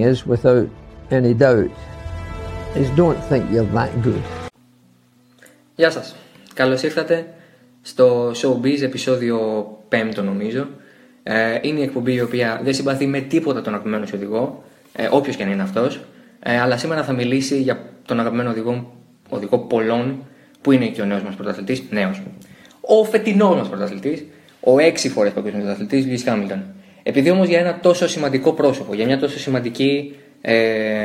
excitement, without any doubt, don't think you're that good. Γεια σας. Καλώς ήρθατε στο Showbiz επεισόδιο 5 νομίζω. Ε, είναι η εκπομπή η οποία δεν συμπαθεί με τίποτα τον αγαπημένο οδηγό, Όποιο όποιος και να είναι αυτός. Ε, αλλά σήμερα θα μιλήσει για τον αγαπημένο οδηγό μου οδηγό πολλών, που είναι και ο νέος μας πρωταθλητής, νέος. Ο φετινός μας πρωταθλητής, ο έξι φορές παγκόσμιος πρωταθλητής, Λιούις Χάμιλτον. Επειδή όμως για ένα τόσο σημαντικό πρόσωπο, για μια τόσο σημαντική, ε,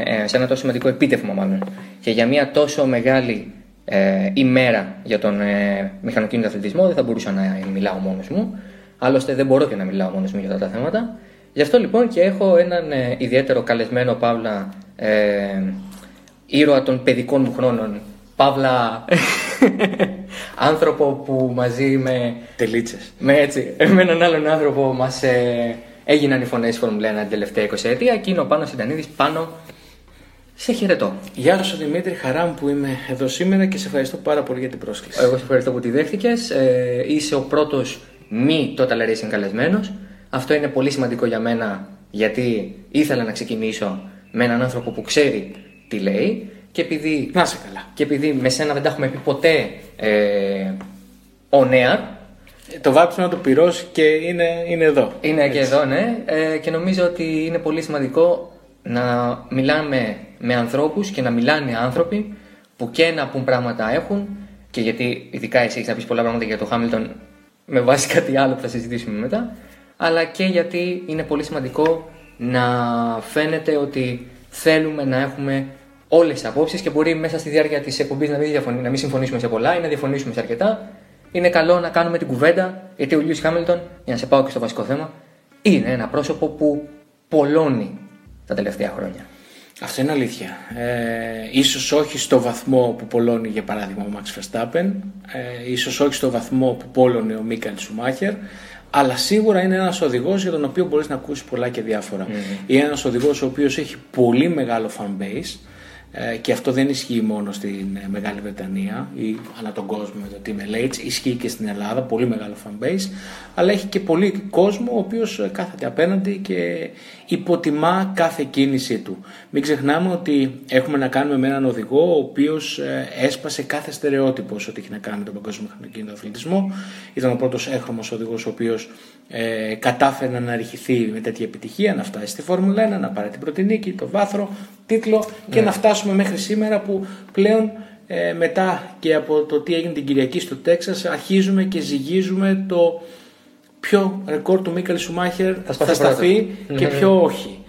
ε, σε ένα τόσο σημαντικό επίτευγμα μάλλον, και για μια τόσο μεγάλη ε, ημέρα για τον ε, μηχανοκίνητο αθλητισμό, δεν θα μπορούσα να μιλάω μόνος μου. Άλλωστε δεν μπορώ και να μιλάω μόνος μου για αυτά τα θέματα. Γι' αυτό λοιπόν και έχω έναν ε, ιδιαίτερο καλεσμένο Παύλα ε, ήρωα των παιδικών μου χρόνων. Παύλα άνθρωπο που μαζί με... Τελίτσες. Με έτσι, με έναν άλλον άνθρωπο μας ε, έγιναν οι φωνές της Φόρμουλα 1 την τελευταία 20 ετία και είναι ο Πάνος Συντανίδης πάνω σε χαιρετώ. Γεια σου Δημήτρη, χαρά μου που είμαι εδώ σήμερα και σε ευχαριστώ πάρα πολύ για την πρόσκληση. Εγώ σε ευχαριστώ που τη δέχτηκες. Ε, είσαι ο πρώτος μη Total Racing καλεσμένος. Αυτό είναι πολύ σημαντικό για μένα γιατί ήθελα να ξεκινήσω με έναν άνθρωπο που ξέρει τι λέει και επειδή, Να σε καλά. και επειδή με σένα δεν τα έχουμε πει ποτέ ε, on air, Το βάψιμο του πυρός και είναι, είναι εδώ. είναι και εδώ, ναι. Ε, και νομίζω ότι είναι πολύ σημαντικό να μιλάμε με ανθρώπους και να μιλάνε άνθρωποι που και να πούν πράγματα έχουν και γιατί ειδικά εσύ έχεις να πεις πολλά πράγματα για το Χάμιλτον με βάση κάτι άλλο που θα συζητήσουμε μετά αλλά και γιατί είναι πολύ σημαντικό να φαίνεται ότι θέλουμε να έχουμε όλες τις απόψεις και μπορεί μέσα στη διάρκεια της εκπομπής να μην, διαφωνεί, να μην συμφωνήσουμε σε πολλά ή να διαφωνήσουμε σε αρκετά είναι καλό να κάνουμε την κουβέντα γιατί ο Λιούις Χάμιλτον, για να σε πάω και στο βασικό θέμα, είναι ένα πρόσωπο που πολλώνει τα τελευταία χρόνια. Αυτό είναι αλήθεια. Ε, ίσως όχι στο βαθμό που πολλώνει για παράδειγμα ο Max Verstappen, ε, ίσως όχι στο βαθμό που πόλωνε ο Μίκαλ Σουμάχερ, αλλά σίγουρα είναι ένας οδηγός για τον οποίο μπορείς να ακούσεις πολλά και διάφορα. Είναι ένας οδηγός ο οποίος έχει πολύ μεγάλο fan base, ε, και αυτό δεν ισχύει μόνο στην ε, Μεγάλη Βρετανία ή ανά τον κόσμο με το Team LH, ισχύει και στην Ελλάδα, πολύ μεγάλο fan base, αλλά έχει και πολύ κόσμο ο οποίος ε, κάθεται απέναντι και υποτιμά κάθε κίνησή του. Μην ξεχνάμε ότι έχουμε να κάνουμε με έναν οδηγό ο οποίος ε, έσπασε κάθε στερεότυπο σε ό,τι έχει να κάνει με τον παγκόσμιο μηχανοκίνητο αθλητισμό. Ήταν ο πρώτος έχρωμος οδηγός ο οποίος ε, κατάφερε να αναρριχηθεί με τέτοια επιτυχία, να φτάσει στη Φόρμουλα 1, να πάρει την πρώτη νίκη, το βάθρο, τίτλο και να φτάσουμε μέχρι σήμερα που πλέον ε, μετά και από το τι έγινε την Κυριακή στο Τέξας αρχίζουμε και ζυγίζουμε το ποιο ρεκόρ του Μίκαλ Σουμάχερ θα, σπάσει σταθεί πρώτο. και Ναι, ναι. ποιο όχι.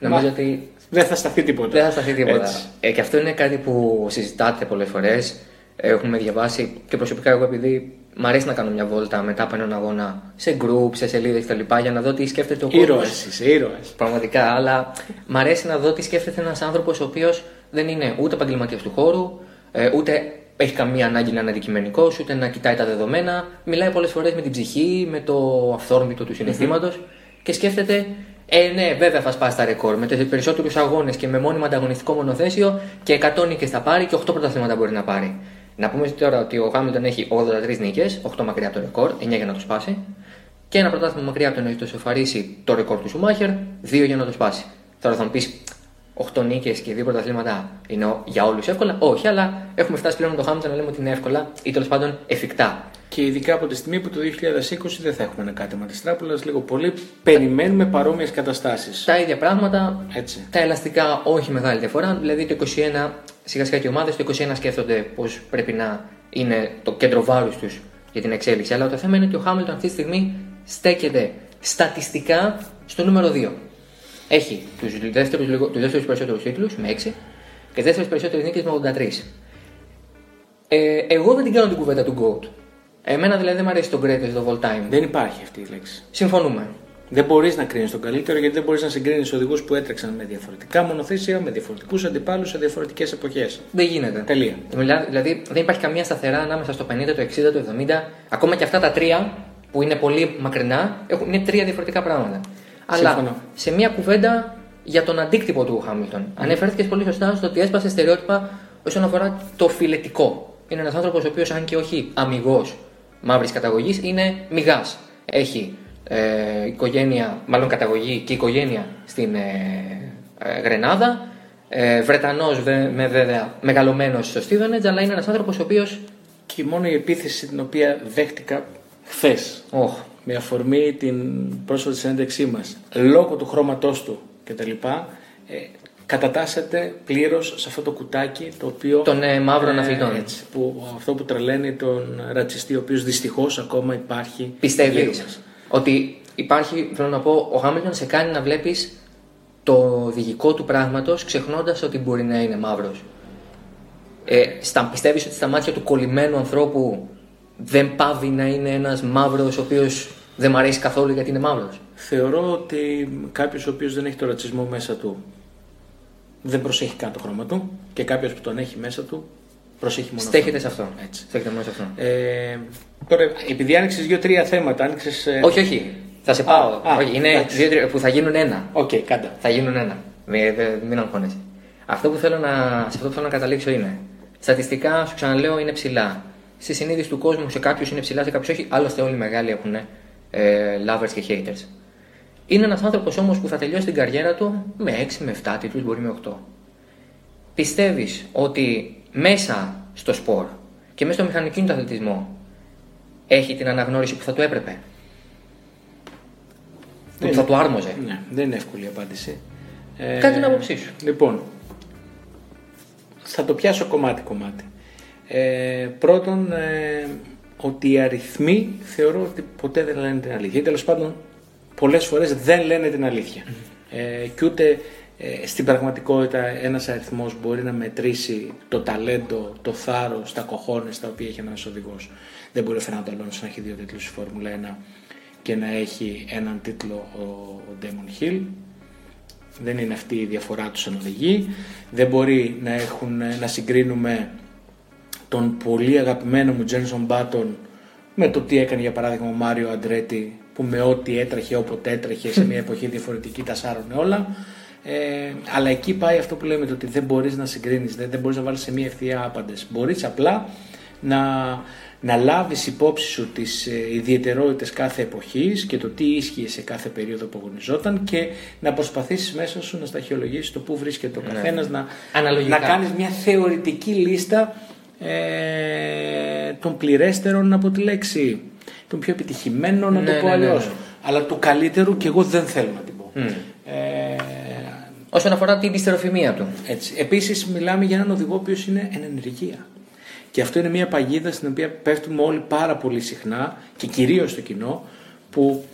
Νομίζω Μα- ότι Δεν θα σταθεί τίποτα. δεν θα σταθεί τίποτα. Έτσι. Ε, και αυτό είναι κάτι που συζητάτε πολλές φορές. Έχουμε διαβάσει και προσωπικά εγώ επειδή μ' αρέσει να κάνω μια βόλτα μετά από έναν αγώνα σε group, σε σελίδες κτλ. για να δω τι σκέφτεται ο κόσμος. Ήρωες είσαι, ήρωες. Πραγματικά, αλλά μ' αρέσει να δω τι σκέφτεται ένας άνθρωπος ο οποίος δεν είναι ούτε επαγγελματίας του χώρου, ε, ούτε έχει καμία ανάγκη να είναι αντικειμενικός, ούτε να κοιτάει τα δεδομένα. Μιλάει πολλές φορές με την ψυχή, με το αυθόρμητο του συναισθήματος και σκέφτεται, ε, ναι, βέβαια θα σπάσει τα ρεκόρ με περισσότερους αγώνες και με μόνιμο ανταγωνιστικό μονοθέσιο και 100 νίκες θα πάρει και 8 πρωταθλήματα μπορεί να πάρει. Να πούμε τώρα ότι ο Χάμιλτον έχει 83 νίκες, 8 μακριά από το ρεκόρ, 9 για να το σπάσει. Και ένα πρωτάθλημα μακριά από το να έχει το σοφαρίσει το ρεκόρ του Σουμάχερ, 2 για να το σπάσει. Τώρα θα μου πεις 8 νίκες και 2 πρωταθλήματα είναι ο- για όλους εύκολα. Όχι, αλλά έχουμε φτάσει πλέον με το Χάμιλτον να λέμε ότι είναι εύκολα ή τέλος πάντων εφικτά. Και ειδικά από τη στιγμή που το 2020 δεν θα έχουμε ένα κάτεμα τη τράπουλας, λίγο πολύ περιμένουμε παρόμοιες καταστάσεις. Τα ίδια πράγματα, Έτσι. τα ελαστικά όχι μεγάλη διαφορά. Δηλαδή το 21, σιγά σιγά και οι ομάδες το 21 σκέφτονται πώς πρέπει να είναι το κέντρο βάρους τους για την εξέλιξη. Αλλά το θέμα είναι ότι ο Χάμιλτον αυτή τη στιγμή στέκεται στατιστικά στο νούμερο 2. Έχει του δεύτερους τους δεύτερους περισσότερους τίτλους με 6 και δεύτερε περισσότερες νίκες με 83. Ε, εγώ δεν την κάνω την κουβέντα του GOAT. Εμένα δηλαδή δεν μου αρέσει το greatest of all time. Δεν υπάρχει αυτή η λέξη. Συμφωνούμε. Δεν μπορείς να κρίνεις τον καλύτερο γιατί δεν μπορείς να συγκρίνεις οδηγούς που έτρεξαν με διαφορετικά μονοθέσια, με διαφορετικούς αντιπάλους σε διαφορετικές εποχές. Δεν γίνεται. Τελεία. Μιλά- Δηλαδή δεν υπάρχει καμία σταθερά ανάμεσα στο 50, το 60, το 70. Ακόμα και αυτά τα τρία που είναι πολύ μακρινά έχουν, είναι τρία διαφορετικά πράγματα. Αλλά Συμφωνώ. σε μια κουβέντα για τον αντίκτυπο του Χάμιλτον. Ανέφερθηκε πολύ σωστά στο ότι έσπασε στερεότυπα όσον αφορά το φιλετικό. είναι ένας άνθρωπος ο οποίος, αν και όχι αμυγός μαύρης καταγωγής, είναι μηγάς. Έχει ε, οικογένεια, μάλλον καταγωγή και οικογένεια στην ε, ε Γρενάδα. Ε, Βρετανός, με βέβαια μεγαλωμένος στο Στίβενετζ, αλλά είναι ένας άνθρωπος ο οποίος. Και μόνο η επίθεση την οποία δέχτηκα χθες. Oh. Με αφορμή την πρόσφατη συνέντευξή μας, λόγω του χρώματός του κτλ. Ε, κατατάσσεται πλήρως σε αυτό το κουτάκι το οποίο. των ε, μαύρων αθλητών. Έτσι, που, αυτό που τρελαίνει τον ρατσιστή, ο οποίος δυστυχώς ακόμα υπάρχει. Πιστεύει ότι υπάρχει, θέλω να πω, ο Χάμιλτον σε κάνει να βλέπεις το διηγικό του πράγματος ξεχνώντας ότι μπορεί να είναι μαύρος. Ε, πιστεύεις ότι στα μάτια του κολλημένου ανθρώπου δεν πάβει να είναι ένας μαύρος ο οποίος δεν μ' αρέσει καθόλου γιατί είναι μαύρος. Θεωρώ ότι κάποιος ο οποίος δεν έχει το ρατσισμό μέσα του δεν προσέχει καν το χρώμα του και κάποιος που τον έχει μέσα του προσέχει μόνο Στέχεται σε αυτό. Έτσι. Στέχεται μόνο σε αυτό. Ε, τώρα, επειδή άνοιξες δύο-τρία θέματα, άνοιξες, ε... Όχι, όχι. Θα σε πάω. Α, όχι, είναι δύο, που θα γίνουν ένα. OK, okay, κάντα. Θα γίνουν ένα. Μην, μην αγχώνεσαι. Αυτό που θέλω να, σε αυτό που θέλω να καταλήξω είναι. Στατιστικά, σου ξαναλέω, είναι ψηλά. Στη συνείδηση του κόσμου, σε κάποιους είναι ψηλά, σε κάποιους όχι. Άλλωστε, όλοι οι μεγάλοι έχουν ε, lovers και haters. Είναι ένας άνθρωπος όμως που θα τελειώσει την καριέρα του με 6, με 7 τίτλους, μπορεί με 8. Πιστεύεις ότι μέσα στο σπορ και μέσα στο μηχανικό του αθλητισμό έχει την αναγνώριση που θα του έπρεπε; Που θα του άρμοζε; Ναι, δεν είναι εύκολη η απάντηση. Ε, Κάτι την άποψή σου. Λοιπόν, θα το πιάσω κομμάτι-κομμάτι. Ε, πρώτον, ε, ότι οι αριθμοί θεωρώ ότι ποτέ δεν λένε την αλήθεια. Τέλος πάντων, πολλές φορές δεν λένε την αλήθεια. Ε, και ούτε ε, στην πραγματικότητα ένας αριθμός μπορεί να μετρήσει το ταλέντο, το θάρρος, τα κοχώνες τα οποία έχει ένας οδηγός. Δεν μπορεί ο Φερνάντο Αλόνσο να έχει δύο τίτλους στη Φόρμουλα 1 και να έχει έναν τίτλο ο, ο Damon Hill. Δεν είναι αυτή η διαφορά τους σαν οδηγή. Δεν μπορεί να, έχουν, να συγκρίνουμε τον πολύ αγαπημένο μου Τζένσον Μπάτον με το τι έκανε για παράδειγμα ο Μάριο Αντρέτη που με ό,τι έτρεχε όποτε έτρεχε σε μια εποχή διαφορετική τα σάρωνε όλα. Ε, αλλά εκεί πάει αυτό που λέμε το ότι δεν μπορείς να συγκρίνεις, δεν, δεν μπορείς να βάλεις σε μια ευθεία άπαντες. Μπορείς απλά να, να λάβεις υπόψη σου τις ε, ιδιαιτερότητες κάθε εποχής και το τι ίσχυε σε κάθε περίοδο που αγωνιζόταν και να προσπαθήσεις μέσα σου να σταχυολογήσεις το που βρίσκεται ο ναι. καθένας, να, να κάνεις μια θεωρητική λίστα ε, των πληρέστερων από τη λέξη τον πιο επιτυχημένο, να το ναι, πω ναι, ναι, αλλιώς. Ναι, Αλλά του καλύτερου και εγώ δεν θέλω να την πω. Mm. Ε, Όσον αφορά την ιστεροφημία του. Έτσι. Επίσης μιλάμε για έναν οδηγό που είναι εν ενεργεία. Και αυτό είναι μια παγίδα στην οποία πέφτουμε όλοι πάρα πολύ συχνά και κυρίως στο κοινό που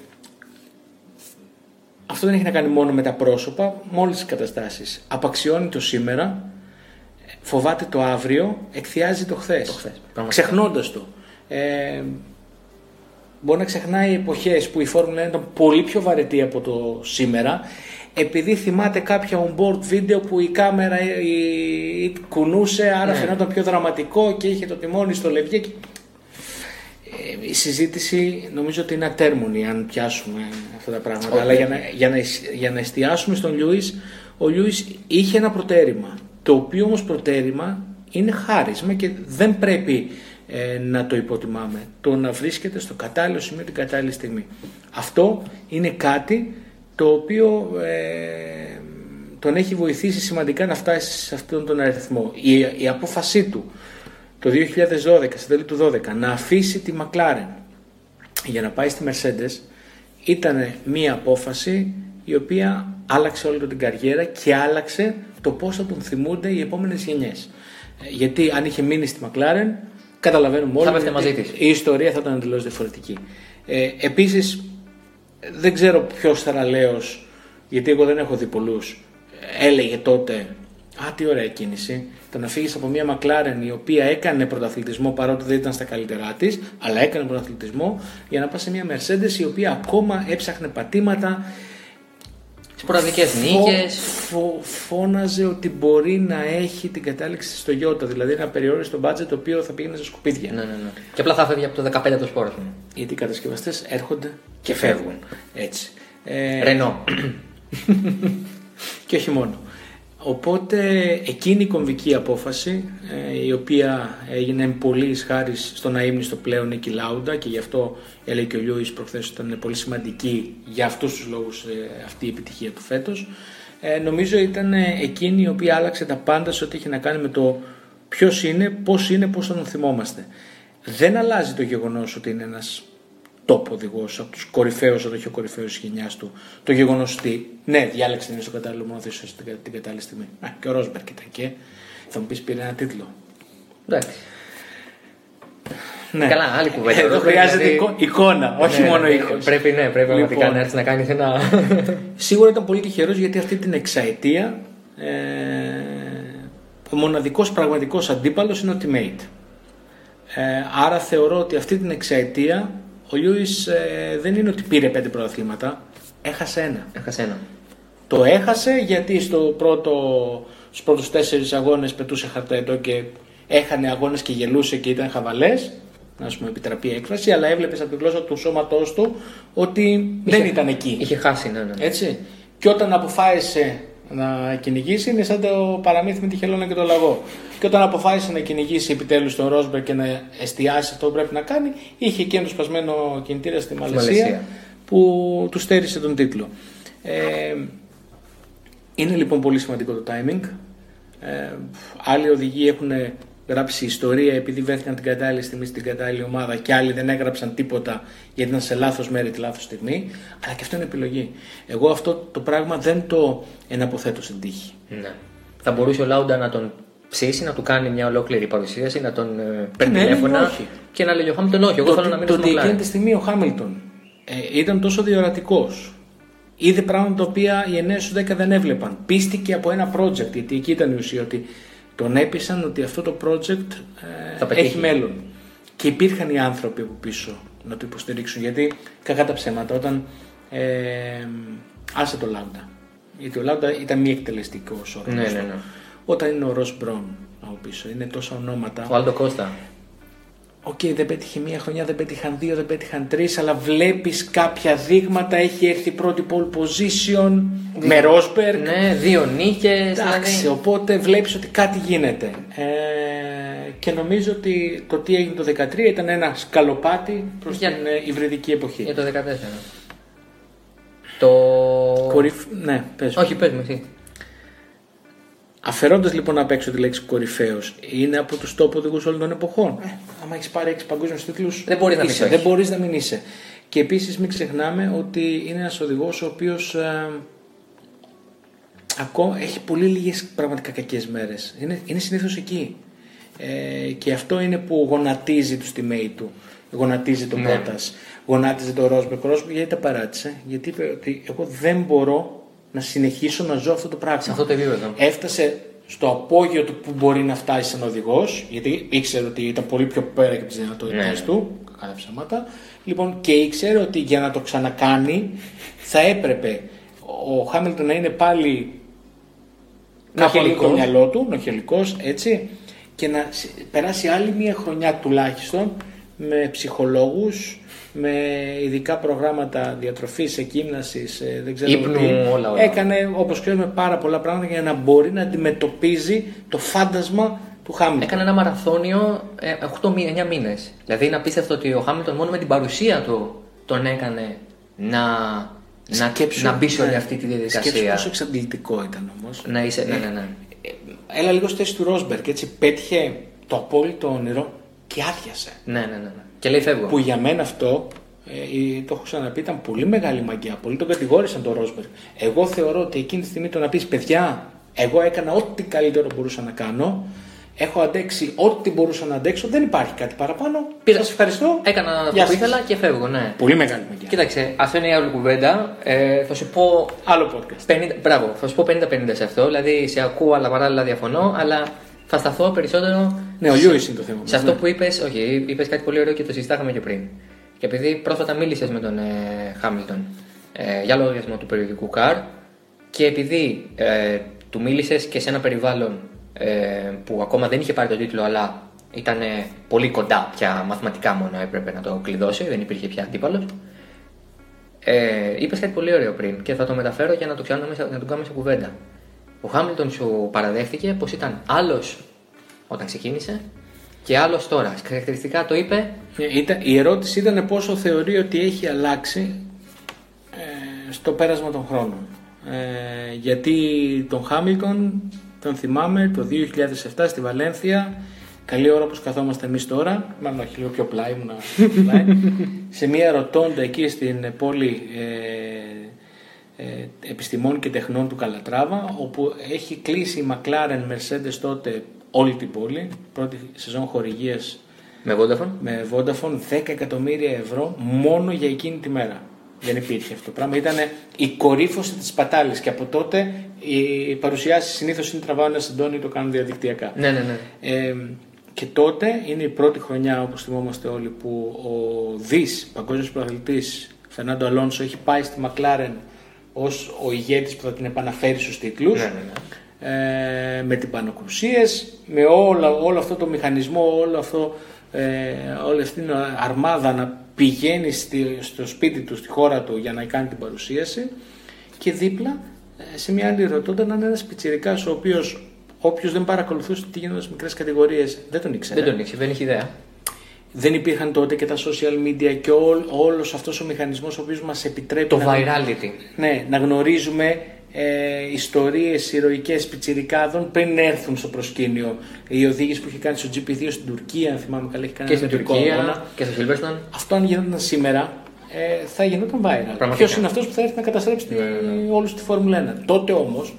αυτό δεν έχει να κάνει μόνο με τα πρόσωπα, με όλες τις καταστάσεις. Απαξιώνει το σήμερα, φοβάται το αύριο, εκθιάζει το χθες, το χθες. Ξεχνώντας το. Ε, μπορεί να ξεχνάει εποχές που η Φόρμουλα ήταν πολύ πιο βαρετή από το σήμερα. Επειδή θυμάται κάποια on-board βίντεο που η κάμερα η, η, κουνούσε άρα ναι. φαινόταν πιο δραματικό και είχε το τιμόνι στο λευγέ και... Ε, η συζήτηση νομίζω ότι είναι ατέρμονη αν πιάσουμε αυτά τα πράγματα. Αλλά για να, για, να, για να εστιάσουμε στον Λιούις ο Λιούις είχε ένα προτέρημα το οποίο όμως προτέρημα είναι χάρισμα και δεν πρέπει ε, να το υποτιμάμε. Το να βρίσκεται στο κατάλληλο σημείο την κατάλληλη στιγμή. Αυτό είναι κάτι το οποίο ε, τον έχει βοηθήσει σημαντικά να φτάσει σε αυτόν τον αριθμό. Η, η απόφασή του το 2012, στα τέλη του 2012, να αφήσει τη McLaren για να πάει στη Mercedes ήταν μία απόφαση η οποία άλλαξε όλη την καριέρα και άλλαξε το πώς θα τον θυμούνται οι επόμενες γενιές. Ε, γιατί αν είχε μείνει στη McLaren Καταλαβαίνουμε όλοι θα μαζί της. η ιστορία θα ήταν εντελώς διαφορετική. Ε, Επίσης, δεν ξέρω ποιος θαραλέο, γιατί εγώ δεν έχω δει πολλούς, έλεγε τότε Α, τι ωραία κίνηση. Το να φύγεις από μια Μακλάρεν η οποία έκανε πρωταθλητισμό παρότι δεν ήταν στα καλύτερά της, αλλά έκανε πρωταθλητισμό, για να πας σε μια Mercedes η οποία ακόμα έψαχνε πατήματα, Σποραδικέ νίκες. Φω, φώναζε ότι μπορεί να έχει την κατάληξη στο Γιώτα, δηλαδή ένα περιόριστο μπάτζετ το οποίο θα πήγαινε σε σκουπίδια. Ναι, ναι, ναι. Και απλά θα φεύγει από το 15 το σπόρο. Γιατί οι κατασκευαστές έρχονται και φεύγουν. Έτσι. Ε, Ρενό. και όχι μόνο. Οπότε εκείνη η κομβική απόφαση ε, η οποία έγινε πολύ χάρη στον αείμνηστο πλέον Νίκη Λάουντα και γι' αυτό έλεγε και ο Λιούις προχθές ήταν πολύ σημαντική για αυτούς τους λόγους ε, αυτή η επιτυχία του φέτος ε, νομίζω ήταν εκείνη η οποία άλλαξε τα πάντα σε ό,τι είχε να κάνει με το ποιος είναι, πώς είναι, πώς θα τον θυμόμαστε. Δεν αλλάζει το γεγονός ότι είναι ένας top οδηγό, από τους κορυφαίους, αν όχι ο κορυφαίος της γενιάς του, το γεγονός ότι ναι, διάλεξε την στο κατάλληλο μονοθέσιο την, την κατάλληλη στιγμή. Α, και ο Ρόσμπερκ ήταν και θα μου πεις πήρε ένα τίτλο. Εντάξει. Ναι. Καλά, άλλη κουβέντα. Εδώ χρειάζεται Δηλαδή- εικόνα, όχι Ναι, μόνο ναι, ήχος. Πρέπει, ναι, πρέπει Λοιπόν. πραγματικά να έρθει να κάνει ένα. Σίγουρα ήταν πολύ τυχερός γιατί αυτή την εξαετία ε, ο μοναδικός πραγματικός αντίπαλος είναι ο teammate. Ε, άρα θεωρώ ότι αυτή την εξαετία ο Λιούις ε, δεν είναι ότι πήρε πέντε πρωταθλήματα, έχασε ένα. Έχασε ένα. Το έχασε γιατί στο πρώτο, στους πρώτους τέσσερις αγώνες πετούσε χαρταετό και έχανε αγώνες και γελούσε και ήταν χαβαλές, να σου μου επιτραπεί η έκφραση, αλλά έβλεπες από τη γλώσσα του σώματός του ότι δεν Είχε- ήταν εκεί. Είχε χάσει, ναι, ναι. ναι. Έτσι. Και όταν αποφάσισε να κυνηγήσει, είναι σαν το παραμύθι με τη χελώνα και το λαγό. Και όταν αποφάσισε να κυνηγήσει επιτέλους τον Ρόσμπερ και να εστιάσει αυτό που πρέπει να κάνει, είχε και ένα σπασμένο κινητήρα στη Μαλαισία, Μαλαισία. που του στέρισε τον τίτλο. Ε, είναι λοιπόν πολύ σημαντικό το timing. Ε, άλλοι οδηγοί έχουν γράψει ιστορία επειδή βρέθηκαν την κατάλληλη στιγμή στην κατάλληλη ομάδα και άλλοι δεν έγραψαν τίποτα γιατί ήταν σε λάθος μέρη τη λάθος στιγμή. Αλλά και αυτό είναι επιλογή. Εγώ αυτό το πράγμα δεν το εναποθέτω στην τύχη. Ναι. Θα μπορούσε ο Λάουντα να τον ψήσει, να του κάνει μια ολόκληρη παρουσίαση, να τον ε, παίρνει Ναι, ναι, τηλέφωνα όχι. και να λέει ο Χάμιλτον όχι. Εγώ το, θέλω να ότι- μείνω το στον ότι εκείνη McLaren. τη στιγμή ο Χάμιλτον ε, ήταν τόσο διορατικός. Είδε πράγματα τα οποία οι 9 στους 10 δεν έβλεπαν. Πίστηκε από ένα project, γιατί εκεί ήταν η ουσία ότι τον έπεισαν ότι αυτό το project ε, Θα πετύχει. έχει μέλλον. Και υπήρχαν οι άνθρωποι από πίσω να το υποστηρίξουν. Γιατί κακά τα ψέματα, όταν. Ε, άσε το Λάουντα. Γιατί ο Λάουντα ήταν μη εκτελεστικός ο Ναι, ναι, ναι. Όταν είναι ο Ρος Μπρον από πίσω, είναι τόσα ονόματα. Ο Άλντο Κώστα. Οκ, δεν πέτυχε μία χρονιά, δεν πέτυχαν δύο, δεν πέτυχαν τρεις, αλλά βλέπεις κάποια δείγματα. Έχει έρθει πρώτη pole position με Ρόσμπεργκ. Ναι, δύο νίκες. Εντάξει, Δηλαδή. οπότε βλέπεις ότι κάτι γίνεται. Ε, και νομίζω ότι το τι έγινε το 2013 ήταν ένα σκαλοπάτι προς Για- την ε, υβριδική εποχή. Για το 14. Το. Κορυφ... Ναι, πες. Όχι, πες μου εσύ. Αφαιρώντας λοιπόν απ' έξω τη λέξη κορυφαίος, είναι από τους τόπο οδηγούς όλων των εποχών. Ε, άμα έχεις πάρει 6 παγκόσμιους τίτλους, Δεν μπορείς να πεις όχι. Δεν μπορείς να μην είσαι. Και επίσης μην ξεχνάμε ότι είναι ένας οδηγός ο οποίος ακόμα έχει πολύ λίγες πραγματικά κακές μέρες. Είναι, είναι συνήθως εκεί. Ε, και αυτό είναι που γονατίζει τους teammate του. Γονατίζει τον Ναι. Πότα. Γονάτιζε τον Ρόσμπερκ. Ο Ρόσμπερκ γιατί τα παράτησε; Γιατί είπε ότι εγώ δεν μπορώ να συνεχίσω να ζω αυτό το πράγμα. Σε αυτό το επίπεδο. Έφτασε στο απόγειο του που μπορεί να φτάσει σαν οδηγός, γιατί ήξερε ότι ήταν πολύ πιο πέρα και από τις δυνατότητες Ναι. του. Κατά ψέματα. Λοιπόν, και ήξερε ότι για να το ξανακάνει θα έπρεπε ο Χάμιλτον να είναι πάλι κάπου αλλού Νοχελικός. το μυαλό του, νοχελικός, έτσι, και να σ- περάσει άλλη μία χρονιά τουλάχιστον με ψυχολόγους, με ειδικά προγράμματα διατροφής, εκείμνασης, ε, δεν ξέρω Ύπνου, τι. όλα, όλα. Έκανε, όπως ξέρουμε, πάρα πολλά πράγματα για να μπορεί να αντιμετωπίζει το φάντασμα του Χάμιλτον. Έκανε ένα μαραθώνιο ε, 8 μη- 9 μήνες. Δηλαδή είναι απίστευτο ότι ο Χάμιλτον μόνο με την παρουσία του τον έκανε να, να, Σκέψου, να μπει σε όλη ναι. αυτή τη Σκέψου διαδικασία. πόσο εξαντλητικό ήταν όμως. Να είσαι. Ναι, ναι, ναι. Ε, Έλα λίγο στη θέση του Ρόσμπερκ, έτσι, πέτυχε το απόλυτο όνειρο και άδειασε. ναι, ναι, ναι, ναι. Και λέει φεύγω. Που για μένα αυτό, ε, το έχω ξαναπεί, ήταν πολύ μεγάλη μαγεία. Πολλοί τον κατηγόρησαν τον Ρόσμπερκ. Εγώ θεωρώ ότι εκείνη τη στιγμή το να πεις παιδιά, εγώ έκανα ό,τι καλύτερο μπορούσα να κάνω. Έχω αντέξει ό,τι μπορούσα να αντέξω. Δεν υπάρχει κάτι παραπάνω. Πήρα- Σας ευχαριστώ. Έκανα Γεια αυτό που σας. ήθελα και φεύγω, ναι. Πολύ μεγάλη μαγεία. Κοίταξε, αυτό είναι η άλλη κουβέντα. Ε, θα σου πω Άλλο podcast. 50, μπράβο, θα σου πω 50-50 σε αυτό. Δηλαδή σε ακούω, αλλά παράλληλα διαφωνώ. Αλλά θα σταθώ περισσότερο Ναι, ο σε- Λιούις είναι το θέμα. Σε μας, αυτό ναι. που είπες, όχι, είπες κάτι πολύ ωραίο και το συζητάγαμε και πριν. Και επειδή πρόσφατα μίλησες με τον ε, Χάμιλτον ε, για λογαριασμό του περιοδικού Car και επειδή ε, του μίλησες και σε ένα περιβάλλον ε, που ακόμα δεν είχε πάρει τον τίτλο, αλλά ήταν ε, πολύ κοντά πια μαθηματικά μόνο έπρεπε να το κλειδώσει, δεν υπήρχε πια αντίπαλος. Ε, είπες κάτι πολύ ωραίο πριν και θα το μεταφέρω για να το, ξανάμε, σε- να το κάνουμε σε κουβέντα. Ο Χάμιλτον σου παραδέχτηκε πως ήταν άλλος όταν ξεκίνησε και άλλος τώρα. Χαρακτηριστικά το είπε. Ε, Ήταν, η ερώτηση ήταν πόσο θεωρεί ότι έχει αλλάξει ε, στο πέρασμα των χρόνων. Ε, γιατί τον Χάμιλτον τον θυμάμαι το 2007 στη Βαλένθια, καλή ώρα όπως καθόμαστε εμείς τώρα, μάλλον όχι λίγο πιο πλάι μου να πλάι, σε μια ρωτώντα εκεί στην πόλη ε, ε, επιστημών και τεχνών του Καλατράβα, όπου έχει κλείσει η McLaren Mercedes τότε όλη την πόλη, πρώτη σεζόν χορηγίας Με Vodafone; με Vodafone 10 εκατομμύρια ευρώ μόνο για εκείνη τη μέρα. Δεν υπήρχε αυτό το πράγμα. Ήταν η κορύφωση της πατάλης και από τότε οι παρουσιάσει συνήθως είναι τραβάω ένα συντόνι το κάνουν διαδικτυακά. Ναι, ναι, ναι. Ε, και τότε είναι η πρώτη χρονιά, όπως θυμόμαστε όλοι, που ο Δης, παγκόσμιος πρωταθλητής Φερνάντο Αλόνσο, έχει πάει στη Μακλάρεν ως ο ηγέτης που θα την επαναφέρει στους τίτλους. Ναι, ναι, Ε, με την πανοκρουσίες, με όλα, όλο αυτό το μηχανισμό, όλο αυτό, ε, όλη αυτή την αρμάδα να πηγαίνει στη, στο σπίτι του, στη χώρα του για να κάνει την παρουσίαση και δίπλα ε, σε μια άλλη ρωτώντα να είναι ένας πιτσιρικάς ο οποίος όποιος δεν παρακολουθούσε τι γίνονταν στις μικρές κατηγορίες δεν τον ήξερε. Δεν τον ήξερε, δεν είχε ιδέα. Δεν υπήρχαν τότε και τα social media και όλ, όλος αυτός ο μηχανισμός ο οποίος μας επιτρέπει Το να, virality. ναι, να γνωρίζουμε ε, ιστορίες ηρωικές πιτσιρικάδων πριν έρθουν στο προσκήνιο. Η οδήγηση που είχε κάνει στο GP2 στην Τουρκία, αν θυμάμαι καλά, έχει κάνει Και ένα στην τουρκικό αγώνα. Τουρκία και στο Silverstone. Αυτό αν γινόταν σήμερα ε, θα γινόταν viral. Πραγματικά. Ποιος είναι αυτός που θα έρθει να καταστρέψει Ναι, ναι, όλους τη Φόρμουλα 1. Τότε όμως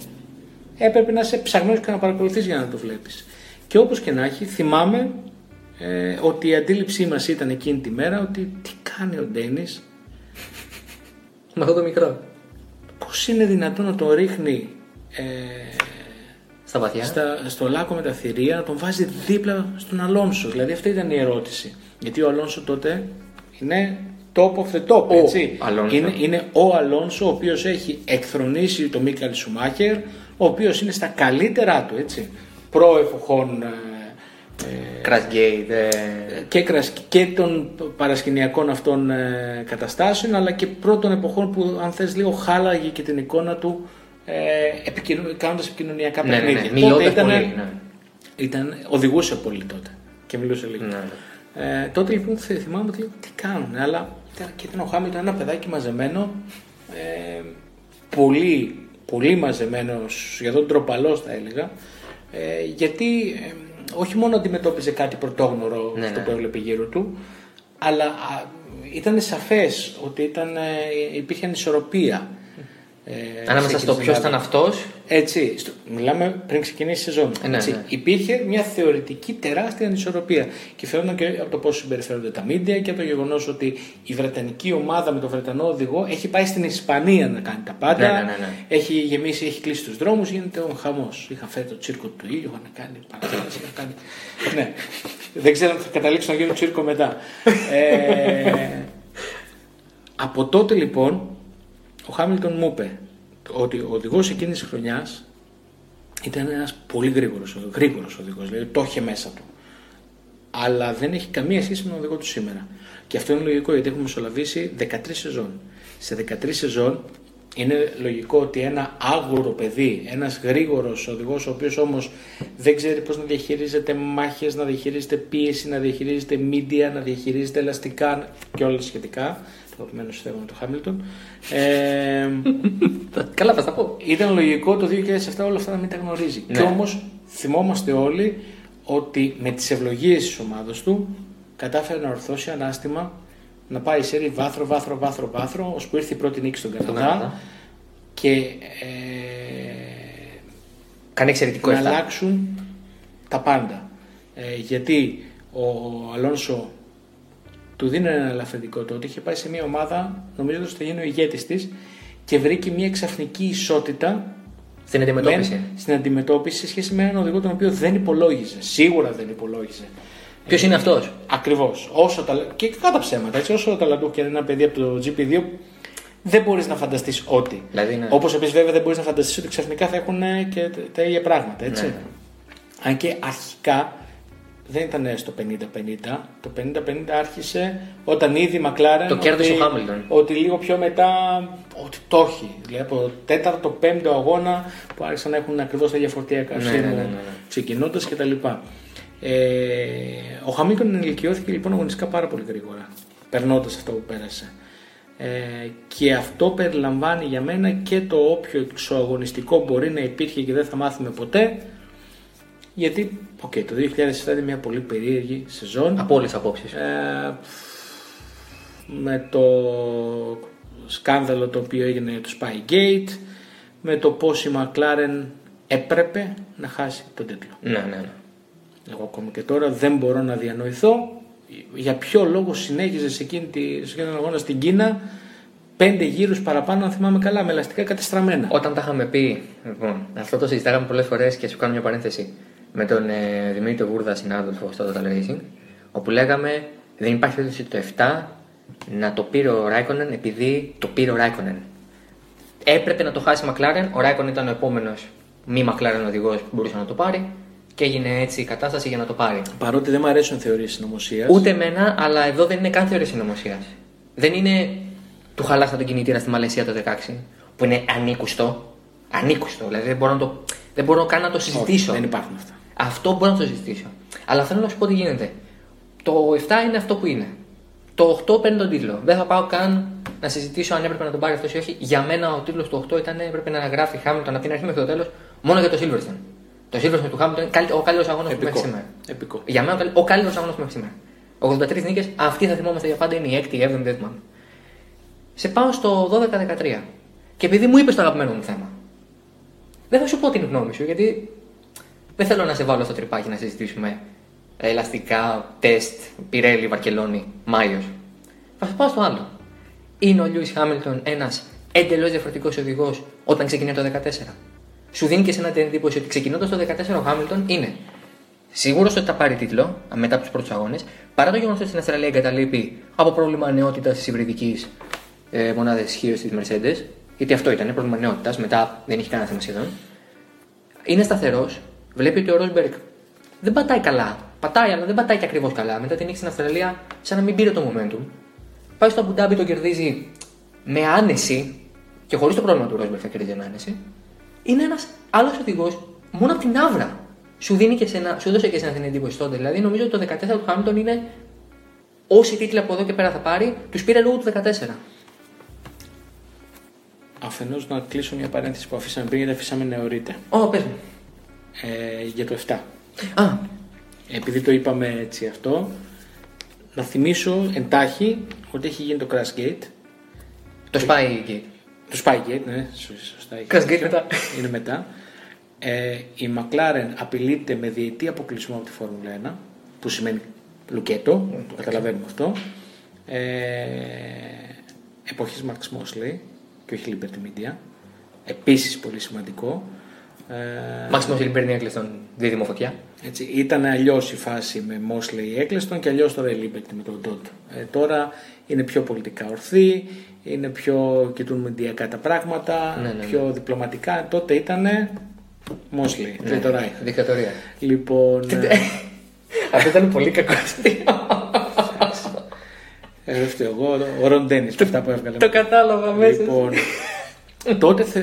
έπρεπε να είσαι ψαγμένος και να παρακολουθείς για να το βλέπεις. Και όπως και να έχει, θυμάμαι ε, ότι η αντίληψή μας ήταν εκείνη τη μέρα ότι τι κάνει ο Ντένις, Με αυτό το μικρό. πώς είναι δυνατόν να τον ρίχνει ε, Στα βαθιά; στα, στο λάκκο με τα θηρία, να τον βάζει δίπλα στον Αλόνσο; Δηλαδή αυτή ήταν η ερώτηση. Γιατί ο Αλόνσο τότε είναι top of the top, Ο έτσι. Αλόνσο. Είναι, είναι ο Αλόνσο ο οποίος έχει εκθρονήσει τον Μίκαλ Σουμάχερ, ο οποίος είναι στα καλύτερά του, έτσι. Προ-εποχών ε, ε, Crashgate. ε, και, κρασ- και των παρασκηνιακών αυτών ε, καταστάσεων αλλά και πρώτων εποχών που αν θες λίγο χάλαγε και την εικόνα του ε, επικοινω... κάνοντας επικοινωνιακά Ναι, ναι, παιχνίδια. ναι. Τότε Μιλώντας ήτανε- πολύ. Ναι. ήταν, οδηγούσε πολύ τότε και μιλούσε λίγο. Ναι. Ε, τότε λοιπόν θυ- θυμάμαι ότι λέω, τι κάνουν, αλλά ήταν, και ήταν ο Χάμιλτον ένα παιδάκι μαζεμένο, ε, πολύ, πολύ μαζεμένος, σχεδόν τροπαλός θα έλεγα, ε, γιατί ε, όχι μόνο αντιμετώπιζε κάτι πρωτόγνωρο Ναι, αυτό ναι. που έβλεπε γύρω του, αλλά α, ήταν σαφές ότι ήταν, ε, υπήρχε ανισορροπία. Ε, Ανάμεσα σε στο εκείνη ποιος την ήταν Ελλάδα. αυτός. Έτσι, στο, μιλάμε πριν ξεκινήσει η σεζόν. Ε, ναι, έτσι. ναι. Υπήρχε μια θεωρητική τεράστια ανισορροπία. Και φαίνονταν και από το πώς συμπεριφέρονται τα μίντια και από το γεγονός ότι η Βρετανική ομάδα με τον Βρετανό οδηγό έχει πάει στην Ισπανία να κάνει τα πάντα. Ναι, ναι, ναι, ναι. Έχει γεμίσει, έχει κλείσει τους δρόμους, γίνεται ο χαμός. Είχαν φέρει το τσίρκο του ήλιου, είχαν κάνει παραστάσει, είχαν κάνει. ναι. Δεν ξέρω αν θα καταλήξω να γίνω τσίρκο μετά. ε, από τότε λοιπόν ο Χάμιλτον μου είπε ότι ο οδηγός εκείνης της χρονιάς ήταν ένας πολύ γρήγορος γρήγορος οδηγός, δηλαδή το είχε μέσα του. Αλλά δεν έχει καμία σχέση με τον οδηγό του σήμερα. Και αυτό είναι λογικό γιατί έχουμε μεσολαβήσει 13 σεζόν. Σε 13 σεζόν είναι λογικό ότι ένα άγουρο παιδί, ένας γρήγορος οδηγός, ο οποίος όμως δεν ξέρει πώς να διαχειρίζεται μάχες, να διαχειρίζεται πίεση, να διαχειρίζεται μίντια, να διαχειρίζεται ελαστικά και όλα σχετικά. Το αγαπημένο σου θέμα με τον Χάμιλτον. Ε, Καλά, θα τα πω. ήταν λογικό το 2007 όλα αυτά να μην τα γνωρίζει. Ναι. Και όμως θυμόμαστε όλοι ότι με τις ευλογίες της ομάδας του κατάφερε να ορθώσει ανάστημα να πάει σε ρί βάθρο, βάθρο, βάθρο, βάθρο, ώσπου ήρθε η πρώτη νίκη στον Στον Καναδά Καναδά. και ε, Κάνει εξαιρετικό να 7. αλλάξουν τα πάντα. Ε, γιατί ο Αλόνσο του δίνει ένα ελαφρυντικό το ότι είχε πάει σε μια ομάδα νομίζοντας ότι θα γίνει ο ηγέτης της και βρήκε μια ξαφνική ισότητα Στην αντιμετώπιση. με- στην αντιμετώπιση σε σχέση με έναν οδηγό τον οποίο δεν υπολόγιζε. Σίγουρα δεν υπολόγιζε. Ποιος είναι αυτός; Ακριβώς. Όσο ταλα... Και κατά ψέματα, έτσι, όσο ταλαντούχο και είναι ένα παιδί από το GP2, δεν μπορείς να φανταστείς ό,τι. Δηλαδή, ναι. Όπως επίσης βέβαια δεν μπορείς να φανταστείς ότι ξαφνικά θα έχουν ε, και τα- τα ίδια πράγματα. Έτσι. Ναι, ναι. Αν και αρχικά δεν ήταν στο 50-50. Το 50-50 άρχισε όταν ήδη η McLaren. Το κέρδισε ότι- ο Χάμιλτον. Ότι λίγο πιο μετά ότι το έχει. Δηλαδή από το τέταρτο, πέμπτο αγώνα που άρχισαν να έχουν ακριβώς τα ίδια φορτία καυσίμου ναι, ναι, ναι, ναι. ξεκινώντας κτλ. Ε, ο Χάμιλτον ενηλικιώθηκε λοιπόν αγωνιστικά πάρα πολύ γρήγορα. Περνώντας αυτό που πέρασε. Ε, και αυτό περιλαμβάνει για μένα και το όποιο εξωαγωνιστικό μπορεί να υπήρχε και δεν θα μάθουμε ποτέ. Γιατί, οκ, το 2007 είναι μια πολύ περίεργη σεζόν. Από όλες τις απόψεις. Ε, με το σκάνδαλο το οποίο έγινε το Spygate, με το πώς η McLaren έπρεπε να χάσει τον τίτλο. Ναι, ναι, ναι. Εγώ ακόμα και τώρα δεν μπορώ να διανοηθώ για ποιο λόγο συνέχιζε σε εκείνη τη, σε εκείνη τον αγώνα στην Κίνα πέντε γύρους παραπάνω, αν θυμάμαι καλά, με ελαστικά κατεστραμμένα. Όταν τα είχαμε πει, λοιπόν, αυτό το συζητάγαμε πολλές φορές και σου κάνω μια παρένθεση με τον ε, Δημήτρη Βούρδα, συνάδελφο στο Total Racing, όπου λέγαμε δεν υπάρχει περίπτωση το 7 να το πήρε ο Ράικονεν επειδή το πήρε ο Ράικονεν. Έπρεπε να το χάσει η McLaren, ο Ράικονεν ήταν ο επόμενος μη McLaren οδηγός που μπορούσε να το πάρει και έγινε έτσι η κατάσταση για να το πάρει. Παρότι δεν μου αρέσουν θεωρίες συνωμοσίας. Ούτε εμένα, αλλά εδώ δεν είναι καν θεωρία συνωμοσίας. Δεν είναι του χαλάσαν τον κινητήρα στη Μαλαισία το 16, που είναι ανήκουστο. Ανήκουστο, δηλαδή δεν μπορώ, να το, δεν μπορώ καν να το συζητήσω. δεν υπάρχουν αυτά. Αυτό μπορώ να το συζητήσω. Αλλά θέλω να σου πω τι γίνεται. Το 7 είναι αυτό που είναι. Το 8 παίρνει τον τίτλο. Δεν θα πάω καν να συζητήσω αν έπρεπε να τον πάρει αυτός ή όχι. Για μένα ο τίτλος του 8 ήταν έπρεπε να γράφει Χάμιλτον από την αρχή μέχρι το τέλος μόνο για το Silverstone. Το Silverstone του Χάμιλτον είναι ο καλύτερος αγώνας που μέχρι Επικό. σήμερα. Επικό. Για μένα ο καλ- ο καλύτερος αγώνας που μέχρι σήμερα. 83 νίκες, αυτή θα θυμόμαστε για πάντα, είναι η 6η, η 7η, δεν θυμάμαι. Σε πάω στο 12-13. Και επειδή μου είπες το αγαπημένο μου θέμα, δεν θα σου πω την γνώμη σου, γιατί δεν θέλω να σε βάλω στο τρυπάκι να συζητήσουμε ελαστικά, τεστ, Πιρέλη, Βαρκελόνη, Μάιος. Θα σου πάω στο άλλο. Είναι ο Λιούι Χάμιλτον ένας εντελώς διαφορετικός οδηγός όταν ξεκινάει το 14. Σου δίνει και σε την εντύπωση ότι ξεκινώντας το 14 ο Χάμιλτον είναι σίγουρος ότι θα πάρει τίτλο μετά από τους πρώτους αγώνες, παρά το γεγονός ότι στην Αυστραλία εγκαταλείπει από πρόβλημα νεότητας της υβριδικής ε, μονάδας ισχύω της Mercedes, γιατί αυτό ήταν πρόβλημα νεότητας, μετά δεν είχε κανένα θέμα σχεδόν. Είναι σταθερός, βλέπει ότι ο Ρόσμπεργκ δεν πατάει καλά. Πατάει, αλλά δεν πατάει και ακριβώς καλά. Μετά την νίκη στην Αυστραλία, σαν να μην πήρε το momentum. Πάει στο Αμπουντάμπι, το κερδίζει με άνεση και χωρίς το πρόβλημα του Ρόσμπεργκ θα κερδίζει με άνεση. Είναι ένας άλλος οδηγός μόνο από την άβρα. Σου, δίνει και σένα, σου έδωσε και εσένα την εντύπωση τότε. Δηλαδή, νομίζω ότι το 14 του Χάμιλτον είναι όσοι τίτλοι από εδώ και πέρα θα πάρει, τους πήρε λόγω του 14. Αφενός να κλείσω μια παρένθεση που αφήσαμε πριν, γιατί αφήσαμε νεωρίτε. Ω, πες μου. Ε, για το 7. Α, Επειδή το είπαμε έτσι αυτό, να θυμίσω εντάχει ότι έχει γίνει το Crash Gate. το Spygate. Το Spygate, ναι, σω- σωστά. έχει. Crash Gate μετά. Είναι μετά. Ε, η McLaren απειλείται με διετή αποκλεισμό από τη Φόρμουλα 1, που σημαίνει λουκέτο, το καταλαβαίνουμε αυτό. Ε, εποχής Max Mosley και όχι Liberty Media. Επίσης πολύ σημαντικό. Ε, Μάξιμο Σιλμπέρνι έκλεισε τον δίδυμο φωτιά. έτσι, ήταν αλλιώς η φάση με Mosley Eccleston και αλλιώς τώρα η Liberty με τον Todd. Ε, τώρα είναι πιο πολιτικά ορθή, είναι πιο κοιτούν μεντιακά τα πράγματα, Ναι, ναι, ναι. πιο διπλωματικά. Τότε ήταν Mosley, Ναι, τρίτο Reich. Δικτατορία. Λοιπόν, ε, Αυτό ήταν πολύ κακό αστείο. ε, δεν φταίω εγώ, ο Ρον Ντένις, αυτά που έβγαλε. Το κατάλαβα μέσα. Λοιπόν, τότε θε,